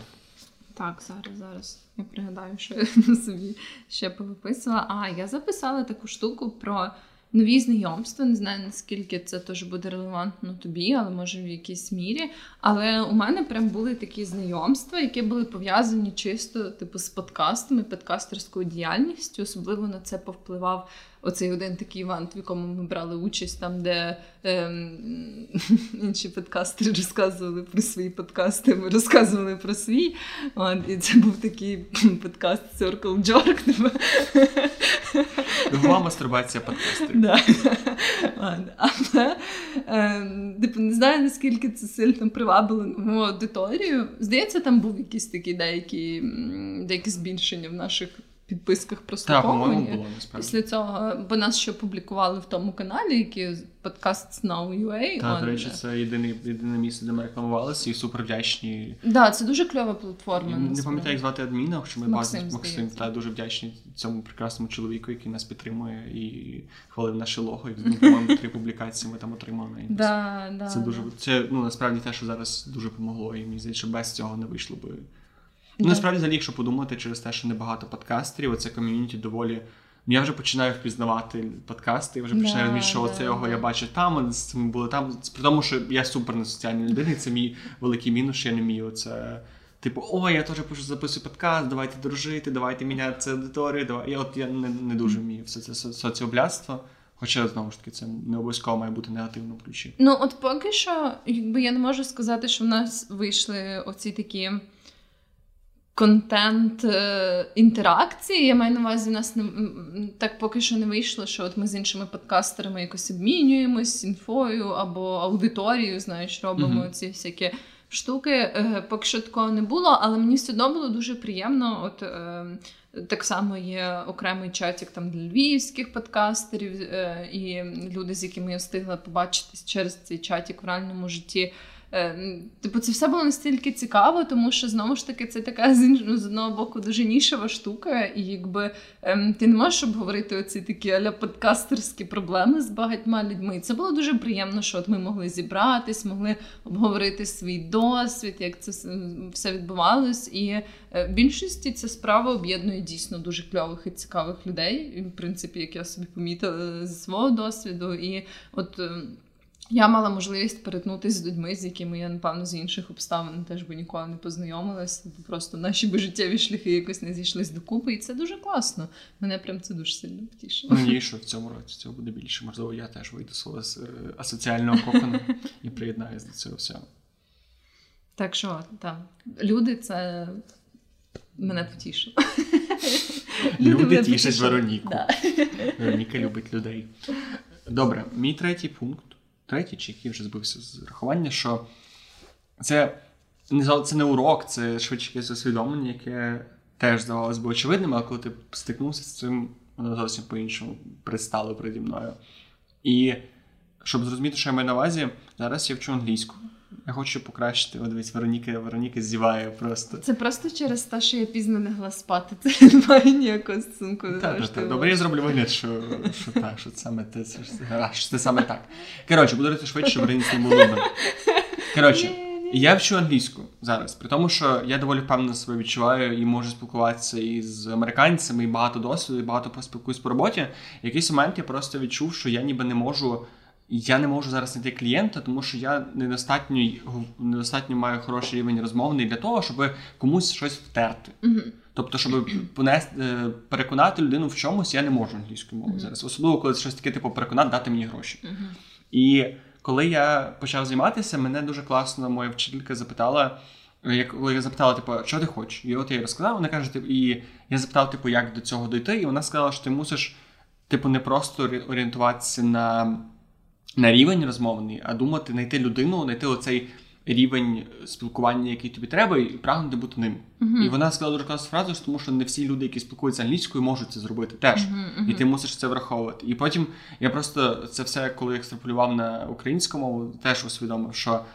Так, зараз, зараз. Я пригадаю, що я собі ще повиписувала. А, я записала таку штуку про нові знайомства. Не знаю, наскільки це теж буде релевантно тобі, але може в якійсь мірі. Але у мене прям були такі знайомства, які були пов'язані чисто типу з подкастами, подкастерською діяльністю. Особливо на це повпливав оцей один такий івент, в якому ми брали участь, там, де ем, інші подкастери розказували про свої подкасти, ми розказували про свій. От, і це був такий подкаст Circle Jerk. типу. Мастурбація подкастів. Да. Але е, типу, не знаю, наскільки це сильно привабило мою аудиторію. Здається, там був якийсь такий деякі, деякі збільшення в наших підписках Так, прослуховування. по-моєму, було насправді. Після цього, бо нас ще публікували в тому каналі, який подкаст Now.ua. Та, он, до речі, це єдине, єдине місце, де ми рекламувалися, і супер вдячні. Да, це дуже кльова платформа. Я не пам'ятаю, як звати адміна, що ми Максим, базу Максим та дуже вдячні цьому прекрасному чоловіку, який нас підтримує і хвалив наше лого. І ну, по-моєму, три публікації ми там отримали. Да, да, Це дуже да. це ну насправді те, що зараз дуже помогло, і мені здається, що без цього не вийшло би. Ну, насправді, взагалі, якщо подумати через те, що небагато подкастерів, оце ком'юніті доволі. Ну, я вже починаю впізнавати подкасти, я вже починаю розуміти, що оце його я бачив там, з цим було там. При тому, що я супер не соціальна людина, і це мій великий мінус, що я не вмію це. Типу, о, я теж пишу, записую подкаст, давайте дружити, давайте міняти це аудиторію. Давай. Я от я не, не дуже вмію все це со- соціоблядство. Хоча знову ж таки це не обов'язково має бути негативно ключі. Ну, от поки що, якби я не можу сказати, що в нас вийшли оці такі контент е, інтеракції. Я маю на увазі, в нас не, так поки що не вийшло, що от ми з іншими подкастерами якось обмінюємось інфою або аудиторією, знаєш, робимо Мгм. ці всякі. Штуки Е, поки що такого не було, але мені все одно було дуже приємно. От е, так само є окремий чатик там для львівських подкастерів, е, і люди, з якими я встигла побачитись через цей чатик в реальному житті. Е, Типу, це все було настільки цікаво, тому що знову ж таки це така з з одного боку дуже нішева штука, і якби ем, ти не можеш обговорити оці такі аля подкастерські проблеми з багатьма людьми. Це було дуже приємно, що от ми могли зібратись, могли обговорити свій досвід, як це все відбувалось. І е, в більшості ця справа об'єднує дійсно дуже кльових і цікавих людей. В принципі, як я собі помітила зі свого досвіду. І от. Я мала можливість перетнутися з людьми, з якими я, напевно, з інших обставин теж би ніколи не познайомилась. Просто наші би життєві шляхи якось не зійшлись докупи, і це дуже класно. Мене прям це дуже сильно потішило. Надію, що в цьому році цього буде більше. Можливо, я теж вийду з свого з, асоціального кокону і приєднаюсь до цього всього. Так що там люди це мене потішило. Люди тішать. Вероніку. Вероніка любить людей. Добре, мій третій пункт, третій, чи який вже збився з рахування, що це не це не урок, це швидше якесь усвідомлення, яке теж здавалось би очевидним, але коли ти стикнувся з цим, воно зовсім по-іншому предстало переді мною. І щоб зрозуміти, що я маю на увазі, зараз я вчу англійську. Я хочу покращити. О, дивись, Вероніка Вероніка зіває просто. Це просто через те, що я пізно не гла спати. Це не має ніякого стосунку того, що Добре, я зроблю вигляд, що що так, що саме те, що, що це саме так. Коротше, буду робити швидше, щоб не було видно. Коротше, я вчу англійську зараз, при тому, що я доволі впевнено себе відчуваю і можу спілкуватися із американцями, і багато досвіду, і багато поспілкуюсь по роботі. В якийсь момент я просто відчув, що я ніби не можу. Я не можу зараз знайти клієнта, тому що я недостатньо недостатньо маю хороший рівень розмовний для того, щоб комусь щось втерти. Тобто, щоб понести, е, переконати людину в чомусь, я не можу англійською мовою зараз. Особливо, коли це щось таке, типу, переконати, дати мені гроші. І коли я почав займатися, мене дуже класно моя вчителька запитала. Коли я запитала, типу, що ти хочеш? І от я їй розказав, вона каже, типу, і я запитав, типу, як до цього дойти, і вона сказала, що ти мусиш, типу, не просто орієнтуватися на на рівень розмовний, а думати, знайти людину, знайти оцей рівень спілкування, який тобі треба, і прагнути бути ним. Uh-huh. І вона сказала дуже класну фразу, тому що не всі люди, які спілкуються англійською, можуть це зробити теж. Uh-huh, uh-huh. І ти мусиш це враховувати. І потім я просто це все, коли екстраполював на українську мову, теж усвідомив, що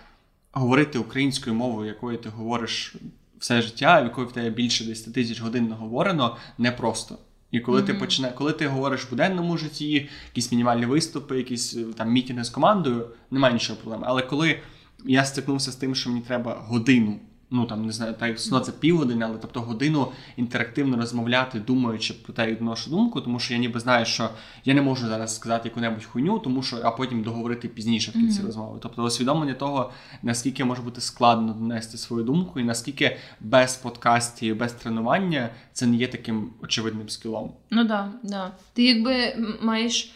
говорити українською мовою, якою ти говориш все життя, в якої в тебе більше 10 тисяч годин наговорено, непросто. І коли mm-hmm. ти почне, коли ти говориш в буденному житті, якісь мінімальні виступи, якісь там мітінги з командою, немає нічого проблем. Але коли я стикнувся з тим, що мені треба годину ну там не знаю, так ну, це півгодини, але тобто годину інтерактивно розмовляти, думаючи про те, як нашу думку, тому що я ніби знаю, що я не можу зараз сказати яку-небудь хуйню, тому що а потім договорити пізніше в кінці mm-hmm. розмови. Тобто усвідомлення того, наскільки може бути складно донести свою думку, і наскільки без подкастів, без тренування це не є таким очевидним скілом. Ну да, да. Ти якби маєш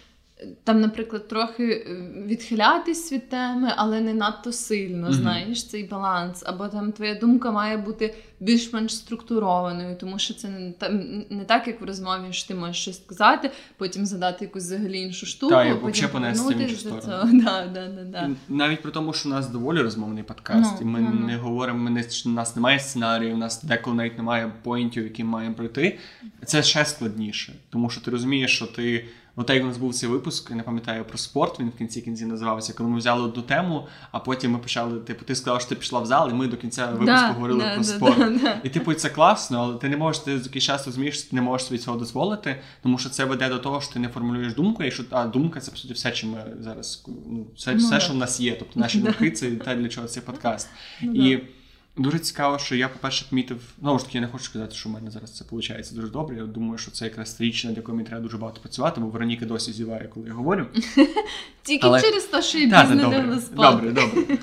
там, наприклад, трохи е, відхилятись від теми, але не надто сильно, mm-hmm. знаєш, цей баланс. Або там твоя думка має бути більш-менш структурованою, тому що це не там не так, як в розмові, що ти можеш щось сказати, потім задати якусь взагалі іншу штуку, Та, потім повернутися до цього. Да, да, да, да. Навіть при тому, що у нас доволі розмовний подкаст, ну, і ми ну, не говоримо, ми не, у нас немає сценарію, у нас деколи навіть немає поінтів, які маємо пройти. Це ще складніше, тому що ти розумієш, що ти. От як у нас був цей випуск, я не пам'ятаю про спорт, він в кінці кінці називався, коли ми взяли одну тему, а потім ми почали, типу, ти сказав, що ти пішла в зал, і ми до кінця випуску да, говорили да, про да, спорт. Да, і типу, це класно, але ти не можеш ти якийсь час розумієш, ти не можеш собі цього дозволити, тому що це веде до того, що ти не формулюєш думку, якщо а думка це по суті все, чим ми зараз ну, все, все, що в нас є. Тобто наші думки це те, для чого цей подкаст. Ну і Дуже цікаво, що я, по-перше, помітив. Знову ж таки, я не хочу сказати, що в мене зараз це виходить дуже добре. Я думаю, що це якраз річ, над якою мені треба дуже багато працювати, бо Вероніка досі зіває, коли я говорю. Тільки Але... через те, що я пізно добре, добре, добре.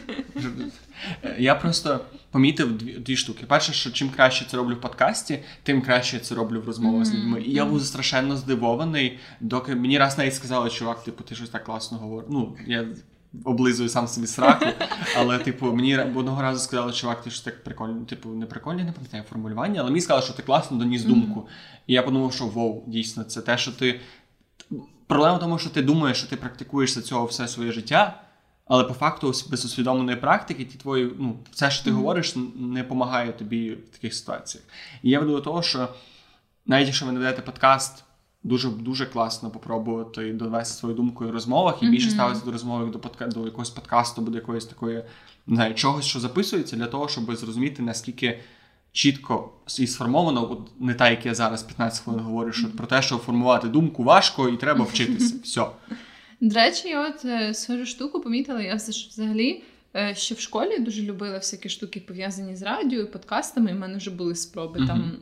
Я просто помітив дві, дві штуки. Перше, що чим краще це роблю в подкасті, тим краще я це роблю в розмовах mm-hmm. з людьми. І я був страшенно здивований, доки мені раз навіть сказали, чувак, типу, ти щось так класно говориш. Ну, я облизую сам собі сраку. Але, типу, мені одного разу сказали, чувак, ти ж так прикольно, типу, не прикольно, не пам'ятаю формулювання, але мені сказали, що ти класно доніс думку. Mm-hmm. І я подумав, що вау, дійсно, це те, що ти. Проблема в тому, що ти думаєш, що ти практикуєшся цього все своє життя. Але по факту, без усвідомленої практики, ті твої, ну, все, що ти mm-hmm. говориш, не допомагає тобі в таких ситуаціях. І я веду до того, що навіть якщо ви не ведете подкаст дуже дуже класно попробувати довести свою думку в розмовах і mm-hmm. більше ставитися до розмови до подка... до якогось подкасту, до якоїсь такої не знаю, чогось, що записується, для того, щоб зрозуміти, наскільки чітко і сформовано, от не так, як я зараз 15 хвилин говорю, що про те, що формувати думку важко і треба вчитися. Все. До речі, я от е, свою штуку помітила, я все ж взагалі. Е, ще в школі дуже любила всякі штуки пов'язані з радіо, і подкастами. і в мене вже були спроби. Mm-hmm. Там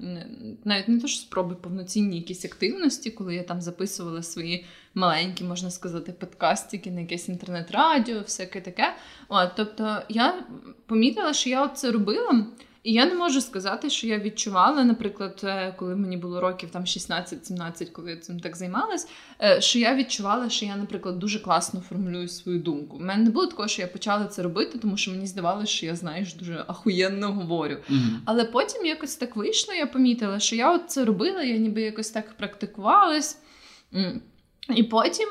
навіть не то, що спроби повноцінні якісь активності, коли я там записувала свої маленькі, можна сказати, подкастики на якесь інтернет-радіо, всяке таке. От, Тобто я помітила, що я це робила. І я не можу сказати, що я відчувала, наприклад, е, коли мені було років там 16-17, коли я цим так займалась, е, що я відчувала, що я, наприклад, дуже класно формулюю свою думку. У мене не було такого, що я почала це робити, тому що мені здавалося, що я знаєш, дуже ахуєнно говорю. Mm-hmm. Але потім якось так вийшло, я помітила, що я от це робила, я ніби якось так практикувалась. І потім,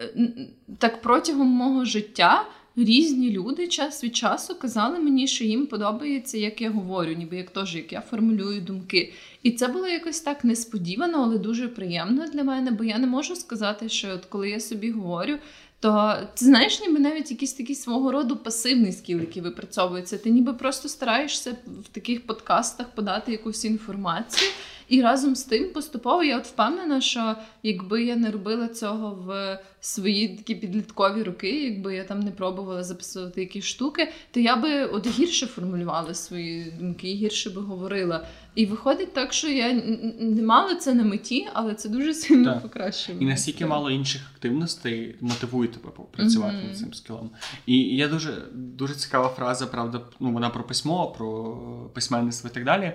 е, так протягом мого життя різні люди час від часу казали мені, що їм подобається, як я говорю, ніби як теж, як я формулюю думки. І це було якось так несподівано, але дуже приємно для мене, бо я не можу сказати, що от коли я собі говорю, то ти знаєш, ніби навіть якийсь такий свого роду пасивний скіл, який випрацьовується. Ти ніби просто стараєшся в таких подкастах подати якусь інформацію. І разом з тим поступово я от впевнена, що якби я не робила цього в свої такі підліткові роки, якби я там не пробувала записувати якісь штуки, то я би от гірше формулювала свої думки, гірше би говорила. І виходить так, що я не мала це на меті, але це дуже сильно так. покращило. І настільки мало інших активностей мотивує тебе працювати mm-hmm. над цим скілом. І я дуже дуже цікава фраза, правда, ну вона про письмо, про письменництво і так далі.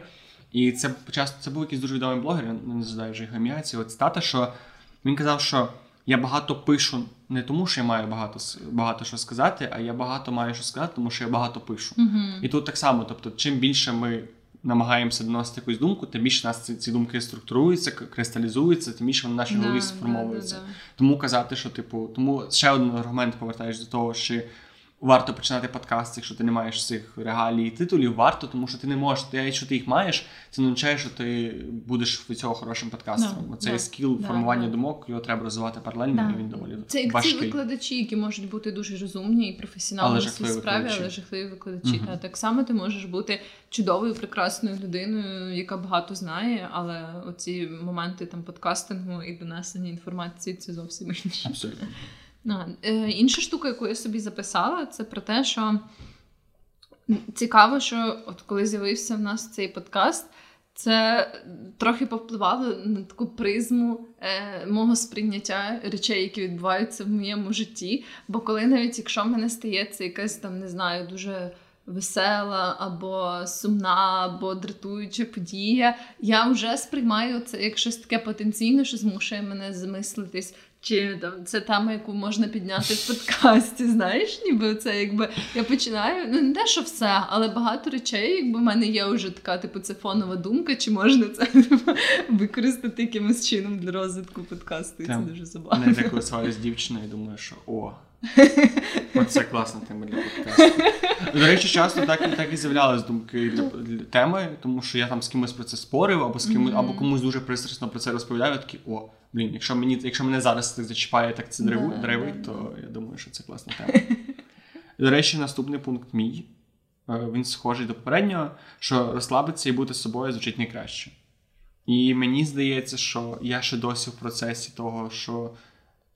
І це часто це був якийсь дуже відомий блогер, я не знаю вже його ім'я, ці от стата, що він казав, що я багато пишу не тому, що я маю багато багато що сказати, а я багато маю що сказати, тому що я багато пишу. Uh-huh. І тут так само, тобто, чим більше ми намагаємося доносити якусь думку, тим більше нас ці, ці думки структуруються, кристалізуються, тим більше вони в нашій голові сформовуються. Тому казати, що типу, тому ще один аргумент повертаєш до того, що варто починати подкаст, якщо ти не маєш цих регалій і титулів, варто, тому що ти не можеш, ти, якщо ти їх маєш, це не означає, що ти будеш від цього хорошим подкастером. No, Цей no, скіл no, формування думок, його треба розвивати паралельно, і він доволі Це як важкий. ці викладачі, які можуть бути дуже розумні і професіонали в своїй справі, але жахливі викладачі. Uh-huh. Та так само ти можеш бути чудовою, прекрасною людиною, яка багато знає, але оці моменти там подкастингу і донесення інформації це зовсім інше. Абсолютно. Е, Інша штука, яку я собі записала, це про те, що цікаво, що от коли з'явився в нас цей подкаст, це трохи повпливало на таку призму е, мого сприйняття речей, які відбуваються в моєму житті. Бо коли навіть якщо в мене стається якась там, не знаю, дуже весела або сумна, або дратуюча подія, я вже сприймаю це як щось таке потенційне, що змушує мене замислитись. Чи там це тема, яку можна підняти в подкасті, знаєш, ніби це якби я починаю. Ну не те, що все, але багато речей, якби в мене є вже така, типу, це фонова думка, чи можна це типу, використати якимось чином для розвитку подкасту. І це дуже забавно. Не деколи сварю з дівчиною і думаю, що о, Оце класна тема для подкасту. До речі, часто так так і з'являлись думки для, для теми, тому що я там з кимось про це спорив, або з кимось, або комусь дуже пристрасно про це розповідаю. Я такий, о, блін, якщо мені, якщо мене зараз так зачіпає, так це древу, да, древи да, то я думаю, що це класна тема. До речі, наступний пункт мій. Е, він схожий до попереднього, що розслабитися і бути собою звучить найкраще. І мені здається, що я ще досі в процесі того, що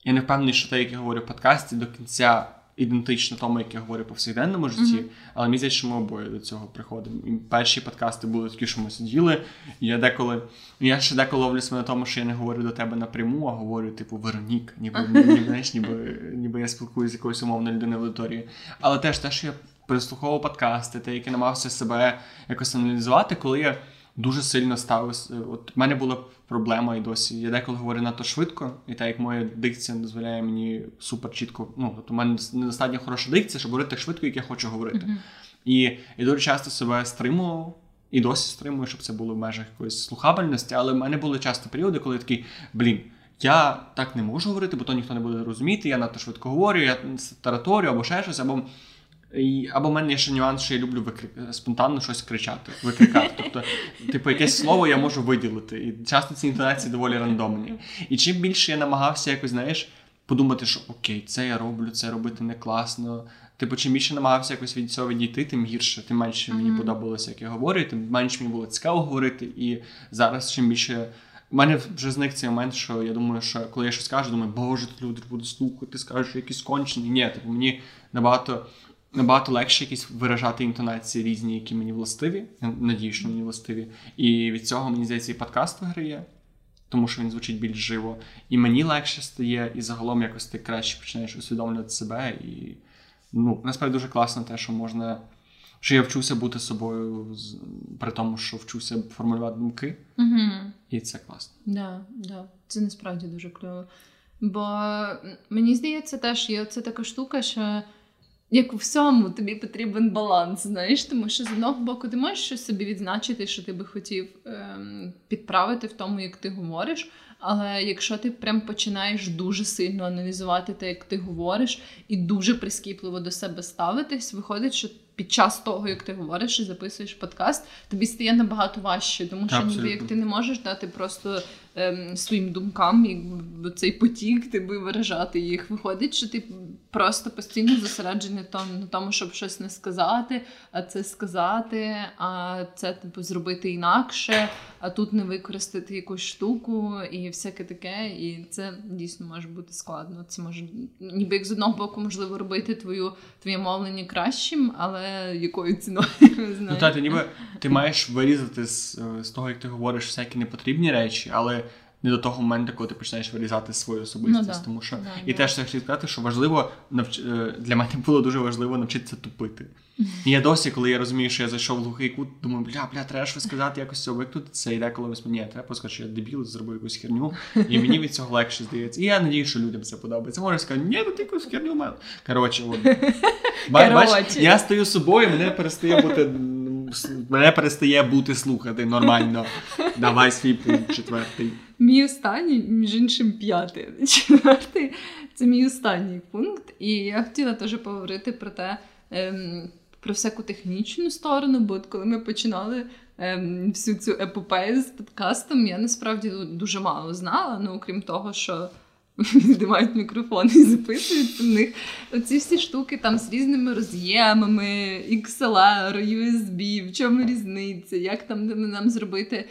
я не впевнений, що те, як я говорю в подкасті, до кінця ідентично тому, як я говорю повсякденному житті, mm-hmm. але мені здається, що ми обоє до цього приходимо. І перші подкасти були такі, що ми сиділи. І я деколи, я ще деколи ловлю себе на тому, що я не говорю до тебе напряму, а говорю, типу, Веронік, ніби ніби, знаєш, ніби, ніби я спілкуюся з якоюсь умовною людиною в аудиторії. Але теж те, що я переслуховував подкасти, те, які намагався себе якось аналізувати, коли я дуже сильно ставився. От в мене була проблема і досі. Я деколи говорю надто швидко, і так як моя дикція дозволяє мені супер чітко. Ну, тобто в мене недостатньо хороша дикція, щоб говорити так швидко, як я хочу говорити. Mm-hmm. І я дуже часто себе стримував. І досі стримую, щоб це було в межах якоїсь слухабельності, але в мене були часто періоди, коли я такий, блін, я так не можу говорити, бо то ніхто не буде розуміти, я надто швидко говорю, я тараторю або ще щось, або і, Або в мене є ще нюанс, що я люблю викрик... спонтанно щось кричати, викрикати. Тобто, типу, якесь слово я можу виділити. І часто ці інтонації доволі рандомні. І чим більше я намагався якось, знаєш, подумати, що окей, це я роблю, це робити не класно. Типу, чим більше намагався якось від цього відійти, тим гірше, тим менше mm-hmm. мені подобалося, як я говорю, тим менше мені було цікаво говорити. І зараз чим більше. У мене вже зник цей момент, що я думаю, що коли я щось кажу, думаю, боже, тут люди будуть слухати, скажуть, що якісь кончені. Ні, типу, мені набагато набагато легше якісь виражати інтонації різні, які мені властиві. Я надію, що мені властиві. І від цього мені здається, і подкаст виграє, тому що він звучить більш живо. І мені легше стає, і загалом якось ти краще починаєш усвідомлювати себе. І ну, насправді дуже класно те, що можна. Що я вчуся бути собою при тому, що вчуся формулювати думки, Угу. і це класно. Да, да. Це насправді дуже кльово. Бо мені здається, теж є це така штука, що як у всьому, тобі потрібен баланс, знаєш, тому що з одного боку ти можеш щось собі відзначити, що ти би хотів ем, підправити в тому, як ти говориш. Але якщо ти прям починаєш дуже сильно аналізувати те, як ти говориш, і дуже прискіпливо до себе ставитись, виходить, що під час того, як ти говориш і записуєш подкаст, тобі стає набагато важче, тому що Абсолютно. ніби як ти не можеш дати просто ем, своїм думкам якби, цей потік, ти виражати їх. Виходить, що ти просто постійно зосереджений на тому, щоб щось не сказати, а це сказати, а це типу зробити інакше, а тут не використати якусь штуку і всяке таке. І це дійсно може бути складно. Це може ніби як з одного боку можливо робити твою твоє мовлення кращим, але якою ціною Ну та ти ніби ти маєш вирізати з, з того, як ти говориш всякі непотрібні речі, але не до того моменту, коли ти починаєш вирізати свою особистість. Ну, да. Тому що Да, і да. теж я хотів сказати, що важливо навч... е, для мене було дуже важливо навчитися тупити. І я досі, коли я розумію, що я зайшов в глухий кут, думаю, бля, бля, треба щось сказати, якось цього викнути. Це йде, коли ось мені треба сказати, що я дебіл, зробив якусь херню, і мені від цього легше здається. І я надію, що людям це подобається. Може сказати, ні, ну ти якусь херню мав. Коротше, от. Ба- Бач, Коротше. я стою собою, мене перестає бути. Мене перестає бути слухати нормально. Давай свій пункт четвертий. Мій останній, між іншим, п'ятий, четвертий. Це мій останній пункт. І я хотіла теж поговорити про те, ем, про всяку технічну сторону, бо от коли ми починали ем, всю цю епопею з подкастом, я насправді дуже мало знала. Ну, окрім того, що люди мікрофони мікрофон і записують в них. Оці всі штуки там з різними роз'ємами, XLR, USB, в чому різниця, як там нам зробити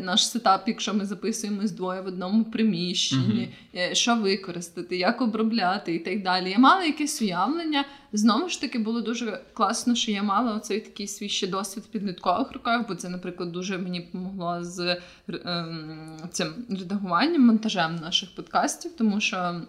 наш сетап, якщо ми записуємось двоє в одному приміщенні, е, що використати, як обробляти і так далі. Я мала якесь уявлення. Знову ж таки, було дуже класно, що я мала оцей такий свій ще досвід в підліткових роках, бо це, наприклад, дуже мені допомогло з ем, цим редагуванням, монтажем наших подкастів, тому що.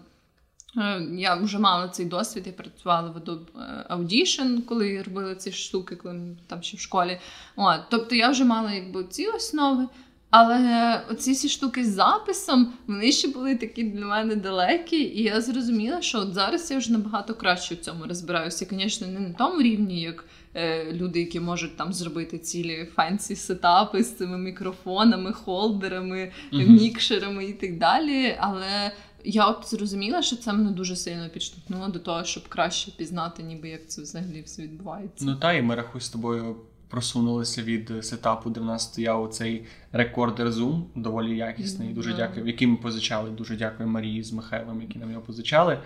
Е, Я вже мала цей досвід, я працювала в Adobe Audition, коли робили ці штуки, коли ми там ще в школі. От, тобто я вже мала якби ці основи. Але оці всі штуки з записом, вони ще були такі для мене далекі, і я зрозуміла, що от зараз я вже набагато краще в цьому розбираюся. Звісно, не на тому рівні, як е, люди, які можуть там зробити цілі фенсі сетапи з цими мікрофонами, холдерами, Мгм. мікшерами і так далі. Але я от зрозуміла, що це мене дуже сильно підштовхнуло до того, щоб краще пізнати, ніби як це взагалі все відбувається. Ну та і ми рахуй з тобою просунулися від сетапу, де в нас стояв цей рекордер Zoom, доволі якісний. Дуже Да. дякую, який ми позичали. Дуже дякую Марії з Михайлом, які нам його позичали.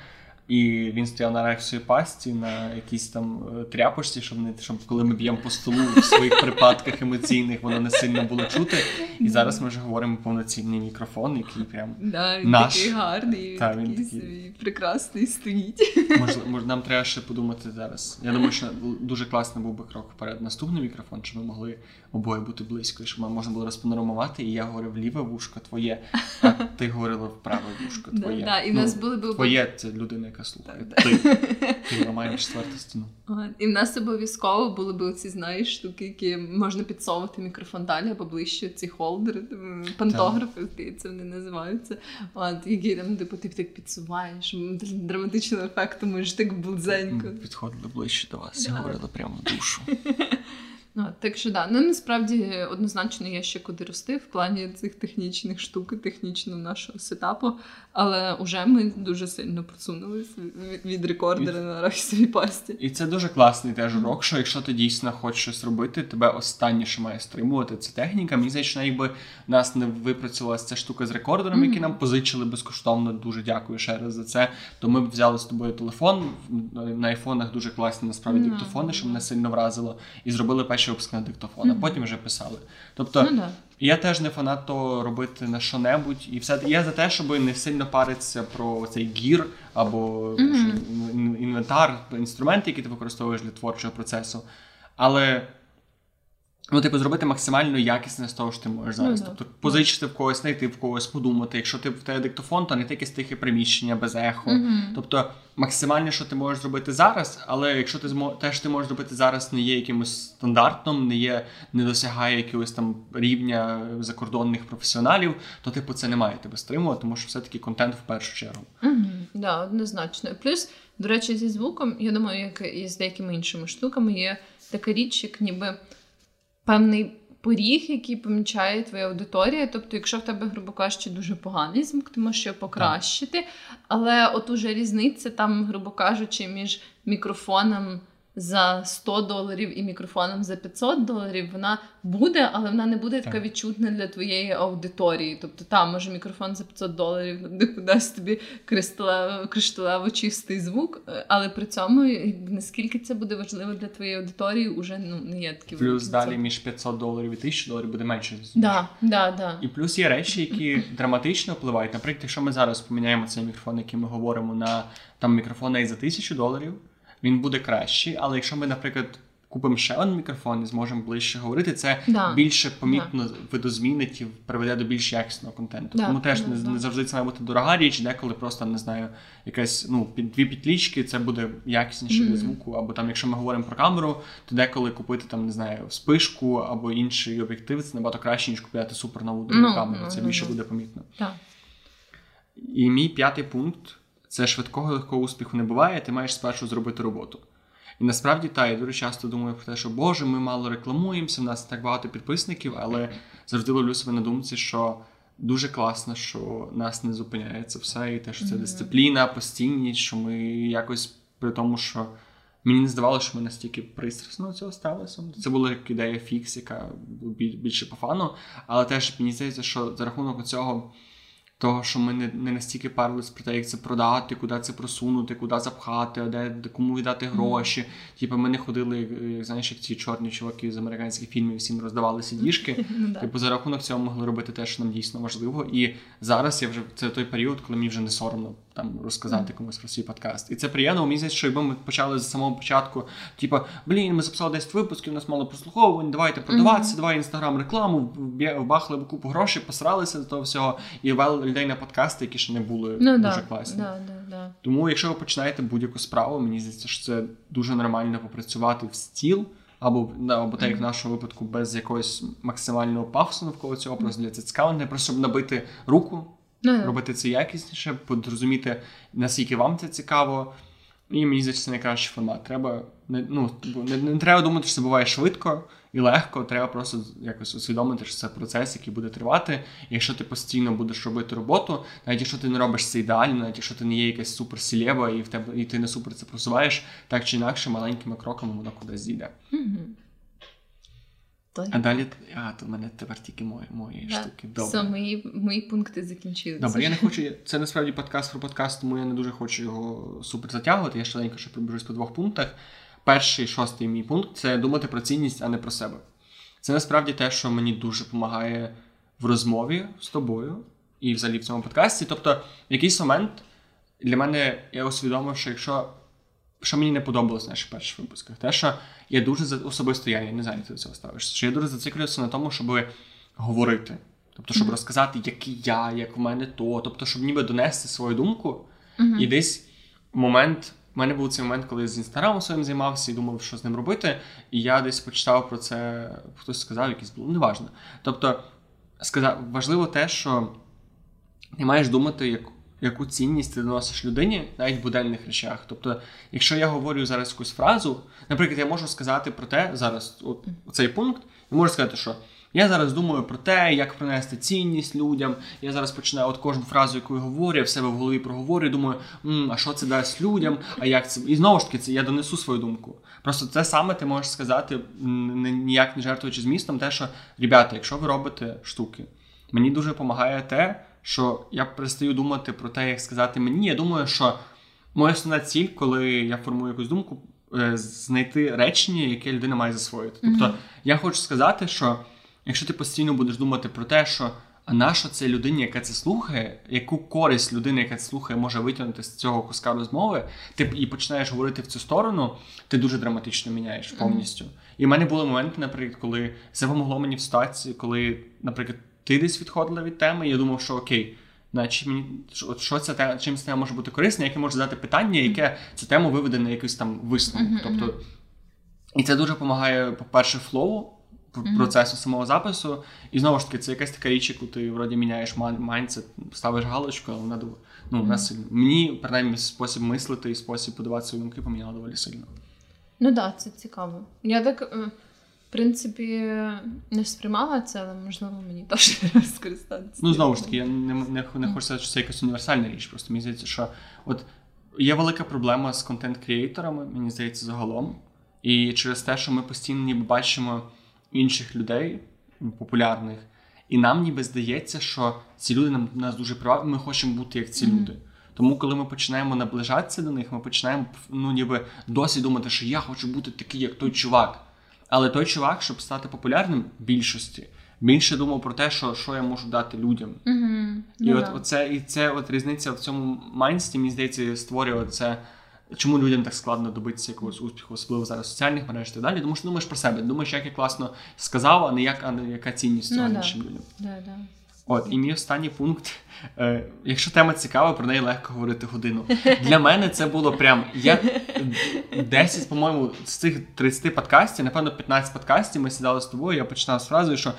І він стояв на рексовій пасті, на якійсь там е, тряпочці, щоб не щоб коли ми б'ємо по столу в своїх припадках емоційних, воно не сильно було чути. І зараз ми вже говоримо повноцінний мікрофон, який прям Да, він Наш. такий гарний, Та, він такий такий. прекрасний стоїть. Можливо, мож, нам треба ще подумати зараз. Я думаю, що дуже класно був би крок вперед. Наступний мікрофон, щоб ми могли обоє бути близько, і щоб можна було розпанорамувати, і я говорив ліве вушко твоє, а ти говорила в праве вушко твоє. да, і в Ну, нас були б Твоє це людина, яка слухає. Ти, ти ламаєш четверту стіну. І в нас обов'язково були б оці, знаєш, штуки, які можна підсовувати мікрофон далі або ближче, ці холдери, пантографи, здається, вони називаються. От, які там, типу, ти так підсуваєш, м, для драматичного ефекту можеш так близенько. Ми підходили ближче до вас і Да. говорили прямо в душу. Ну, так що да, ну насправді однозначно є ще куди рости в плані цих технічних штук, технічного нашого сетапу, але вже ми дуже сильно просунулися від, від рекордера на рахісовій пасті. І це дуже класний теж урок, що якщо ти дійсно хочеш щось робити, тебе останнє, що має стримувати, це техніка. Мені здається, якби нас не випрацювалася ця штука з рекордером, які нам позичили безкоштовно. Дуже дякую ще раз за це. То ми б взяли з тобою телефон. На айфонах дуже класні насправді Ну, диктофони, що мене сильно вразило, і зробили перший випуск на диктофон, а потім вже писали. Тобто. Ну да. Я теж не фанат того робити на що-небудь, і все я за те, щоб не сильно паритися про цей гір або mm-hmm. інвентар, інструменти, які ти використовуєш для творчого процесу. Але ну, типу, зробити максимально якісне з того, що ти можеш зараз. Да. Тобто позичити в когось, знайти в когось, подумати. Якщо ти в тебе диктофон, то не якесь тихе приміщення без ехо. Мгм. Тобто максимально, що ти можеш зробити зараз, але якщо ти змо... те, що ти можеш зробити зараз, не є якимось стандартом, не є, не досягає якогось там рівня закордонних професіоналів, то типу це не має тебе стримувати, тому що все-таки контент в першу чергу. Угу, да, однозначно. Плюс До речі, зі звуком, я думаю, як і з деякими іншими штуками, є така річ, як ніби певний поріг, який помічає твоя аудиторія. Тобто, якщо в тебе, грубо кажучи, дуже поганий звук, ти можеш його покращити. Але от уже різниця там, грубо кажучи, між мікрофоном за 100 доларів і мікрофоном за 500 доларів, вона буде, але вона не буде така відчутна для твоєї аудиторії. Тобто, там може мікрофон за 500 доларів дасть тобі кришталево, кришталево чистий звук, але при цьому наскільки це буде важливо для твоєї аудиторії, вже ну не є такі плюс далі між 500 доларів і 1000 доларів буде менше. Да, да, да. І плюс є речі, які драматично впливають. Наприклад, якщо ми зараз поміняємо цей мікрофон, який ми говоримо на там мікрофон за 1000 доларів він буде кращий. Але якщо ми, наприклад, купимо ще один мікрофон і зможемо ближче говорити, це да. більше помітно да. видозмінить і приведе до більш якісного контенту. Да. Тому теж да, не, не завжди це має бути дорога річ, деколи просто не знаю, якась ну під дві підлічки, це буде якісніше mm. для звуку. Або там, якщо ми говоримо про камеру, то деколи купити там не знаю спишку або інший об'єктив, це набагато краще ніж купляти супернову no, камеру. No, це no, більше no. буде помітно. Да. І мій п'ятий пункт це швидкого легкого успіху не буває. Ти маєш спершу зробити роботу. І насправді та я дуже часто думаю про те, що Боже, ми мало рекламуємося, в нас так багато підписників, але завжди ловлю себе на думці, що дуже класно, що нас не зупиняє це все, і те, що це дисципліна, постійність, що ми якось при тому, що мені не здавалося, що ми настільки пристрасно цього ставилися. Це була як ідея фікс, яка більше по фану, але теж мені здається, що за рахунок цього того, що ми не не настільки парились про те, як це продати, куди це просунути, куди запхати, де, кому віддати гроші. Типу, ми не ходили, як знаєш, як ці чорні чуваки з американських фільмів всім роздавали сидішки. Ну типу, за рахунок цього могли робити те, що нам дійсно важливо. І зараз я вже це той період, коли мені вже не соромно там розказати комусь про свій подкаст. І це приємно. Здається, що якби ми почали з самого початку, типу, блін, ми записали 10 випусків, у нас мало прослуховувань, давайте продаватися, mm-hmm. давай інстаграм рекламу, вбахали купу грошей, посралися до того всього і вели людей на подкасти, які ще не були ну, дуже да, класні. Да, да, да. Тому, якщо ви починаєте будь-яку справу, мені здається, що це дуже нормально попрацювати в стіл. Або або так, як в нашому випадку, без якогось максимального пафосу навколо цього, просто для не просто щоб набити руку, No. робити це якісніше, зрозуміти, наскільки вам це цікаво. І мені здається, це найкращий формат. Треба не ну не, не треба думати, що це буває швидко і легко. Треба просто якось усвідомити, що це процес, який буде тривати. Якщо ти постійно будеш робити роботу, навіть якщо ти не робиш це ідеально, навіть якщо ти не є якась суперсілєва і в тебе і ти не супер це просуваєш, так чи інакше маленькими кроками воно кудись зійде. Mm-hmm. А далі а, то в мене тепер тільки мої мої да. штуки. Добре. Все, мої мої пункти закінчилися. Добре, я не хочу. Це насправді подкаст про подкаст, тому я не дуже хочу його супер затягувати. Я швиденько ще пробіжусь по двох пунктах. Перший, шостий мій пункт це думати про цінність, а не про себе. Це насправді те, що мені дуже допомагає в розмові з тобою і взагалі в цьому подкасті. Тобто, в якийсь момент для мене я усвідомив, що якщо що мені не подобалось в наших перших випусках, те, що я дуже за особисто я, я не знаю, як ти до цього ставишся, що я дуже зациклююся на тому, щоб говорити. Тобто, щоб mm-hmm. розказати, який я, як у мене то, тобто, щоб ніби донести свою думку. Mm-hmm. І десь момент, у мене був цей момент, коли я з інстаграмом своїм займався і думав, що з ним робити. І я десь почитав про це, хтось сказав, якийсь було, неважно. Тобто, сказав, важливо те, що ти маєш думати, як яку цінність ти доносиш людині навіть в буденних речах. Тобто, якщо я говорю зараз якусь фразу, наприклад, я можу сказати про те, зараз от цей пункт, я можу сказати, що я зараз думаю про те, як принести цінність людям. Я зараз починаю от кожну фразу, яку я говорю, я в себе в голові проговорю, думаю, М, а що це дасть людям, а як це. І знову ж таки, це я донесу свою думку. Просто це саме ти можеш сказати, ніяк не жертвуючи змістом, те, що, ребята, якщо ви робите штуки, мені дуже допомагає те що я перестаю думати про те, як сказати мені. Я думаю, що моя основна ціль, коли я формую якусь думку, е, знайти речення, яке людина має засвоїти. Mm-hmm. Тобто, я хочу сказати, що якщо ти постійно будеш думати про те, що а нащо це людині, яка це слухає, яку користь людина, яка це слухає, може витягнути з цього куска розмови, ти і починаєш говорити в цю сторону, ти дуже драматично міняєш повністю. Mm-hmm. І в мене були моменти, наприклад, коли це допомогло мені в ситуації, коли, наприклад ти десь відходила від теми, і я думав, що окей, значить мені що ця тема, чим ця тема може бути корисна, яке може задати питання, яке цю тему виведе на якийсь там висновок. Mm-hmm. Тобто, і це дуже допомагає, по-перше, flow mm-hmm. процесу самого запису. І знову ж таки, це якась така річ, яку ти вроді міняєш mindset, ставиш галочку, але вона ну, вона сильно. Мені, принаймні, спосіб мислити і спосіб подавати свої думки поміняла доволі сильно. Ну так, да, це цікаво. Я так, е, принципі, не сприймала це, але можливо мені теж скористатися. Ну, знову ж таки, я не не, не хочу сказати, що це якась універсальна річ. Просто мені здається, що от є велика проблема з контент-кріейторами, мені здається, загалом. І через те, що ми постійно ніби бачимо інших людей популярних, і нам ніби здається, що ці люди нам нас дуже привабливі, ми хочемо бути як ці mm-hmm. люди. Тому, коли ми починаємо наближатися до них, ми починаємо ну, ніби досі думати, що я хочу бути такий, як той чувак. Але той чувак, щоб стати популярним в більшості, більше думав про те, що що я можу дати людям. Mm-hmm. І yeah. от оце, і це от різниця в цьому майнсті, мені здається, створює це Чому людям так складно добитися якогось успіху, особливо зараз в соціальних мереж і так далі? Тому що думаєш про себе, думаєш, як я класно сказав, а не як а не яка цінність цього ну, іншим людям. Да, да. От, і мій останній пункт. Е, Якщо тема цікава, про неї легко говорити годину. Для мене це було прям я 10, по-моєму, з цих 30 подкастів, напевно, 15 подкастів ми сідали з тобою. Я починав з фразою, що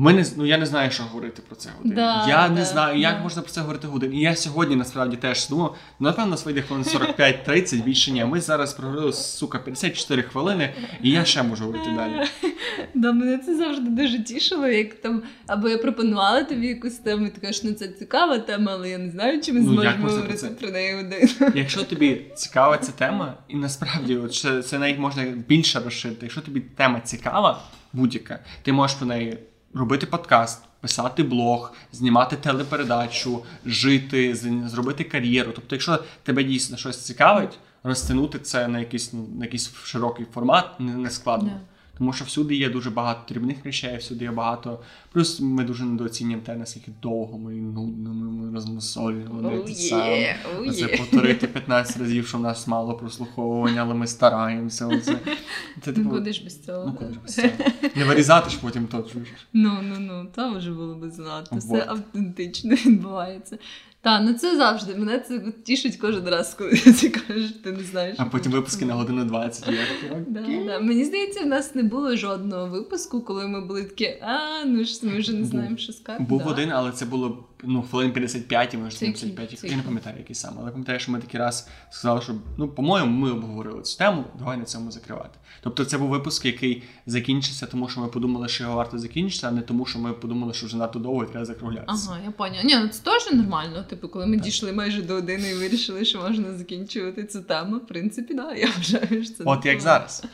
ми не ну я не знаю, що говорити про це годину. Да, я да, не знаю, як да. можна про це говорити годину. І я сьогодні насправді теж думав, ну напевно, вийде хвилин 45-30, більше ні. Ми зараз проговорили, сука, 54 хвилини, і я ще можу говорити далі. Да, мене це завжди дуже тішило, як там або я пропонувала тобі якусь тему, і ти кажеш, ну це цікава тема, але я не знаю, чи ми ну, зможемо говорити про, про неї годину. Якщо тобі цікава ця тема, і насправді от, це, це навіть можна більше розширити. Якщо тобі тема цікава, будь-яка, ти можеш про неї робити подкаст, писати блог, знімати телепередачу, жити, зробити кар'єру. Тобто, якщо тебе дійсно щось цікавить, розтягнути це на якийсь на якийсь широкий формат не складно. Yeah. Тому що всюди є дуже багато дрібних речей, всюди є багато. Плюс ми дуже недооцінюємо те, наскільки довго ми і нудно ми розмусолюємо. Oh, yeah, oh, Це повторити 15 разів, що в нас мало прослуховування, але ми стараємося. Оце. Це, типу, ж без цього? Ну, куди ж без цього? Не вирізати ж потім то. Ну, ну, ну, там вже було би занадто. Все автентично відбувається. Так, ну це завжди. Мене це тішить кожен раз, коли ти кажеш, ти не знаєш. А потім випуски на годину 20. Да, да. Мені здається, в нас не було жодного випуску, коли ми були такі, а ну ж ми вже не знаємо, що сказати. Був да. один, але це було ну, хвилин 55, і може 75. Я не пам'ятаю, який саме. Але пам'ятаю, що ми такий раз сказали, що ну, по-моєму, ми обговорили цю тему, давай на цьому закривати. Тобто це був випуск, який закінчився, тому що ми подумали, що його варто закінчити, а не тому, що ми подумали, що вже надто довго і треба закруглятися. Ага, я поняла. Ні, ну це теж нормально. Типу, коли ми так. дійшли майже до години і вирішили, що можна закінчувати цю тему, в принципі, да, я вважаю, що це от як зараз.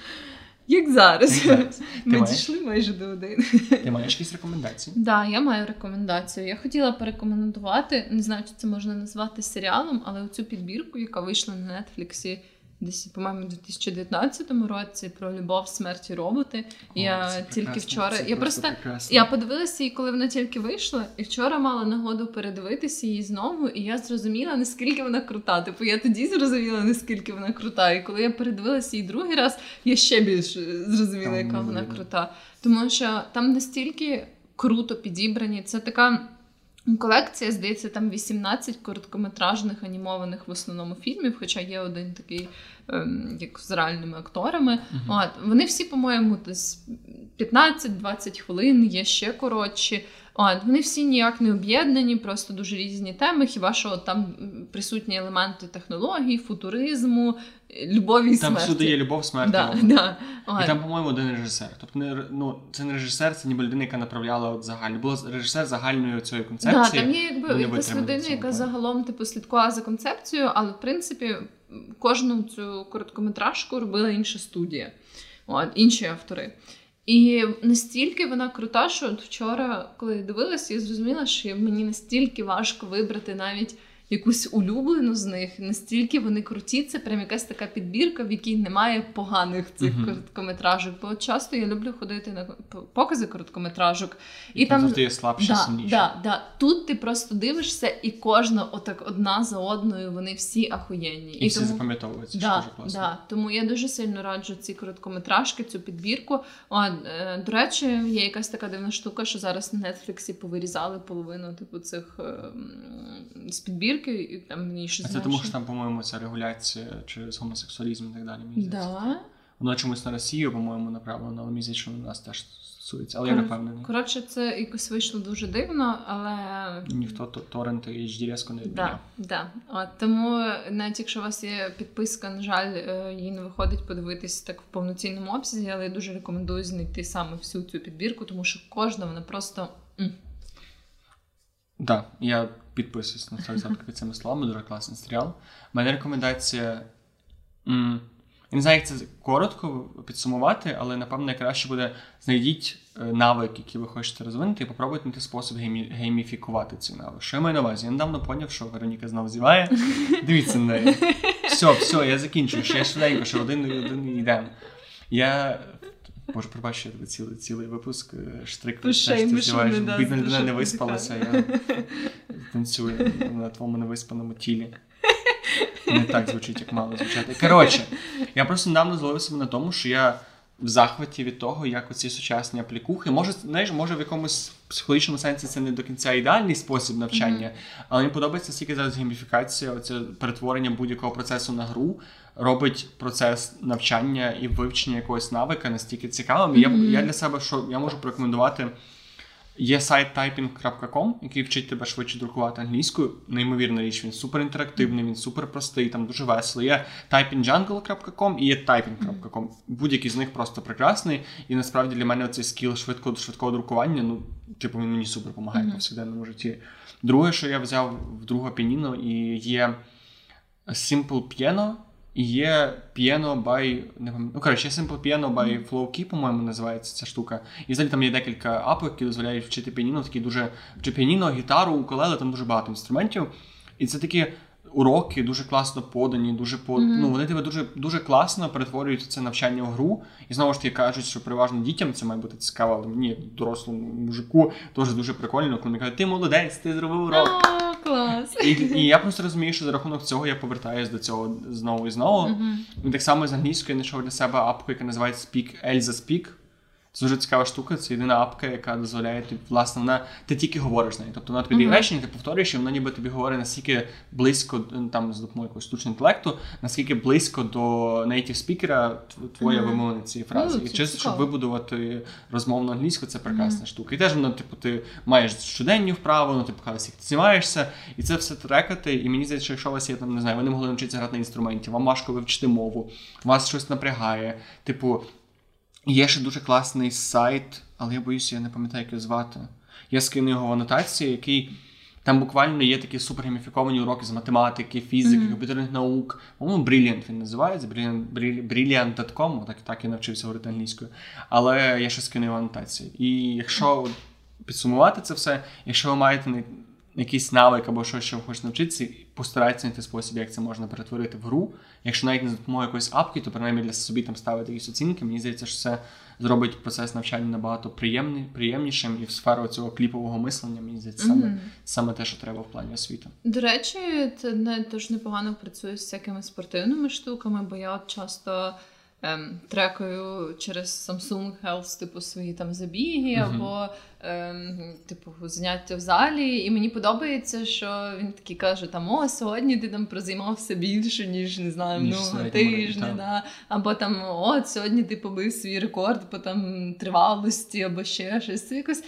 Як зараз. Як зараз. Ми маєш? дійшли майже до години. Ти маєш якісь рекомендації? Так, да, я маю рекомендацію. Я хотіла порекомендувати, не знаю, чи це можна назвати серіалом, але оцю підбірку, яка вийшла на Нетфліксі десь, по-моєму, у 2019 році про любов, смерть і роботи. О, я тільки вчора. Це я просто я подивилася її, коли вона тільки вийшла, і вчора мала нагоду передивитися її знову, і я зрозуміла, наскільки вона крута. Типу, я тоді зрозуміла, наскільки вона крута. І коли я передивилася її другий раз, я ще більше зрозуміла, яка вона крута. Тому що там настільки круто підібрані. Це така. Колекція, здається, там 18 короткометражних анімованих в основному фільмів, хоча є один такий, ем, як з реальними акторами. Uh-huh. От, Вони всі, по-моєму, десь 15-20 хвилин, є ще коротші. От, Вони всі ніяк не об'єднані, просто дуже різні теми. Хіба що там присутні елементи технологій, футуризму, любові і смерті. Там всюди є любов, смерть. Да, да. І там, по-моєму, один режисер. Тобто, не ну, це не режисер, це ніби людина, яка направляла от загально. Було режисер загальної цієї концепції. Да, Там є якби якась людина, яка загалом типу слідкувала за концепцією, але в принципі кожну цю короткометражку робила інша студія, от, інші автори. І настільки вона крута, що от вчора, коли я дивилася, я зрозуміла, що мені настільки важко вибрати навіть якусь улюблену з них. Настільки вони круті, це прям якась така підбірка, в якій немає поганих цих uh-huh. короткометражок. Бо часто я люблю ходити на покази короткометражок. І, і там завжди є слабше, да, сильніше. Да, да. Тут ти просто дивишся, і кожна, отак одна за одною, вони всі ахуєнні. І, і всі тому... запам'ятовуються. Да, дуже класно. Да. Тому я дуже сильно раджу ці короткометражки, цю підбірку. О, е, До речі, є якась така дивна штука, що зараз на Нетфліксі повирізали половину типу цих е, з підбірки зірки, і там мені ще А це тому, що там, по-моєму, ця регуляція через гомосексуалізм і так далі. Да? Воно чомусь на Росію, по-моєму, направлено, але мені здається, що у нас теж стосується, але Кор... я не впевнений. Коротше, це якось вийшло дуже дивно, але ніхто то торренти і HD не відміняв. Да, да. От, Тому навіть якщо у вас є підписка, на жаль, е, їй не виходить подивитись так в повноцінному обсязі, але я дуже рекомендую знайти саме всю цю підбірку, тому що кожна вона просто. Так, да, я підписуюсь на 100% під цими словами, дуже класний серіал. Мене рекомендація. М- я не знаю, як це коротко підсумувати, але напевно найкраще буде знайдіть е, навик, який ви хочете розвинути, і попробуйте знайти спосіб геймі... гейміфікувати цей навик. Що я маю на увазі? Я недавно поняв, що Вероніка знову зіває. Дивіться на неї. Все, все, я закінчую. Ще швиденько, що один один йдемо. Я. Боже, пробачте, я тебе цілий цілий випуск е, штрик зіваєш. Бідна людина не виспалася, я танцюю на твоєму невиспаному тілі. Не так звучить, як мало звучати. Коротше, я просто недавно зловив себе на тому, що я в захваті від того, як оці сучасні аплікухи. Може, знаєш, може в якомусь психологічному сенсі це не до кінця ідеальний спосіб навчання, mm-hmm. але мені подобається стільки зараз гейміфікація, оце перетворення будь-якого процесу на гру. Робить процес навчання і вивчення якогось навика настільки цікавим. Mm-hmm. Я я для себе що я можу порекомендувати Є сайт typing.com, який вчить тебе швидше друкувати англійською. Неймовірна річ, він супер інтерактивний, він супер простий, там дуже весело. Є typingjungle.com і є typing.com. Будь-який з них просто прекрасний. І насправді для мене цей скіл швидкого швидкого друкування, ну, типу, він мені супер допомагає mm-hmm. в повсякденному житті. Друге, що я взяв в друге пініно, і є Simple Piano. І є Piano by. Не ну, коротше, Simple Piano by FlowKey, по-моєму, називається ця штука. І взагалі там є декілька апок, які дозволяють вчити піаніно, такі дуже чи піаніно, гітару, укулеле, там дуже багато інструментів. І це такі уроки дуже класно подані, дуже по mm-hmm. ну вони тебе дуже дуже класно перетворюють це навчання в гру. І знову ж таки кажуть, що переважно дітям це має бути цікаво, але мені дорослому мужику теж дуже прикольно, коли мені кажуть, ти молодець, ти зробив урок. Клас. І і я просто розумію, що за рахунок цього я повертаюся до цього знову і знову. Mm-hmm. І так само з англійською я знайшов для себе апку, яка називається Speak Elza Speak. Це дуже цікава штука, це єдина апка, яка дозволяє тобі, власне, вона ти тільки говориш з нею. Тобто вона тобі uh-huh. речення, ти повторюєш, і вона ніби тобі говорить наскільки близько там з допомогою якогось штучного інтелекту, наскільки близько до нейтів спікера твоя uh-huh. вимовлення цієї фрази. Uh-huh. І чисто, щоб вибудувати розмовну англійську, це прекрасна штука. І теж воно, типу, ти маєш щоденні вправи, ну ти показуєш, як ти знімаєшся, і це все трекати. І мені здається, що якщо у вас є там, не знаю, ви не могли навчитися грати на інструменті, вам важко вивчити мову, вас щось напрягає. Типу, Є ще дуже класний сайт, але я боюся, я не пам'ятаю, як його звати. Я скину його в анотації, який. Там буквально є такі супергеміфіковані уроки з математики, фізики, mm-hmm. комп'ютерних наук. По-моєму, Brilliant він називається. Brilliant.com, так так я навчився говорити англійською. Але я ще скину його анотації. І якщо підсумувати це все, якщо ви маєте якийсь навик або щось, що ви хочете навчитися, постарайтеся знайти спосіб, як це можна перетворити в гру. Якщо навіть не за допомогою якоїсь апки, то принаймні для собі там ставити якісь оцінки. Мені здається, що це зробить процес навчання набагато приємний, приємнішим і в сферу цього кліпового мислення, мені здається, саме, mm-hmm. саме те, що треба в плані освіти. До речі, це не теж непогано працює з всякими спортивними штуками, бо я от часто ем, трекаю через Samsung Health, типу, свої там забіги, uh-huh. або типу, заняття в залі. І мені подобається, що він такий каже: там, о, сьогодні ти там прозаймався більше, ніж не знаю, ну, тижня. Да. Або там, о, сьогодні ти побив свій рекорд по там тривалості, або ще щось. Це якось,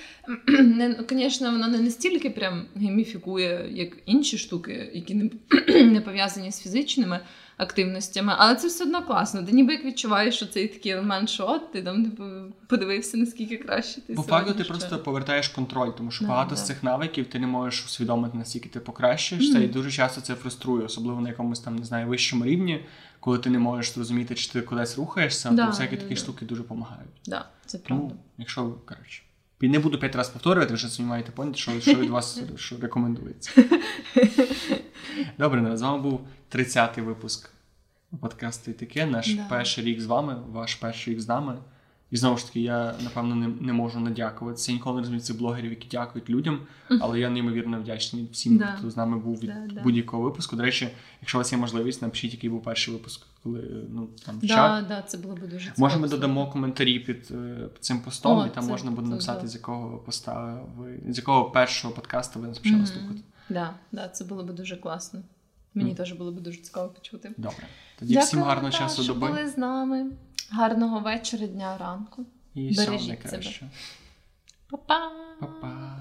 Звісно, воно не настільки прям гейміфікує, як інші штуки, які не, не пов'язані з фізичними активностями, але це все одно класно. Ти ніби як відчуваєш, що цей такий елемент, що от ти там типу, подивився, наскільки краще ти По факту ти просто повертаєш контроль, тому що да, багато да. з цих навиків ти не можеш усвідомити, наскільки ти покращуєшся, mm-hmm. і дуже часто це фруструє, особливо на якомусь там не знаю вищому рівні, коли ти не можеш зрозуміти, чи ти кудись рухаєшся, да, то всякі такі штуки дуже допомагають. Да, це правда. Ну, якщо коротше. І не буду п'ять разів повторювати, ви вже самі маєте поняти, що що від вас що рекомендується. Добре, з вами був 30-й випуск подкасту і таке. Наш да. перший рік з вами, ваш перший рік з нами. І знову ж таки, я напевно не не можу надякуватися. Я ніколи не розумію цих блогерів, які дякують людям, але я неймовірно вдячний всім, да. хто з нами був від да, будь-якого випуску. До речі, якщо у вас є можливість, напишіть, який був перший випуск, коли ну там в чат. Да, це було б дуже цікаво. Може, ми додамо коментарі під, під е, цим постом, О, і там це, можна буде написати, з якого поста ви з якого першого подкасту ви почали mm-hmm. слухати. Да, да, це було б дуже класно. Мені mm. теж було б дуже цікаво почути. Добре. Тоді Дякую, всім гарного та, часу що доби. були з нами. Гарного вечора, дня, ранку. І Бережіть найкраще. себе. Па-па! Па-па.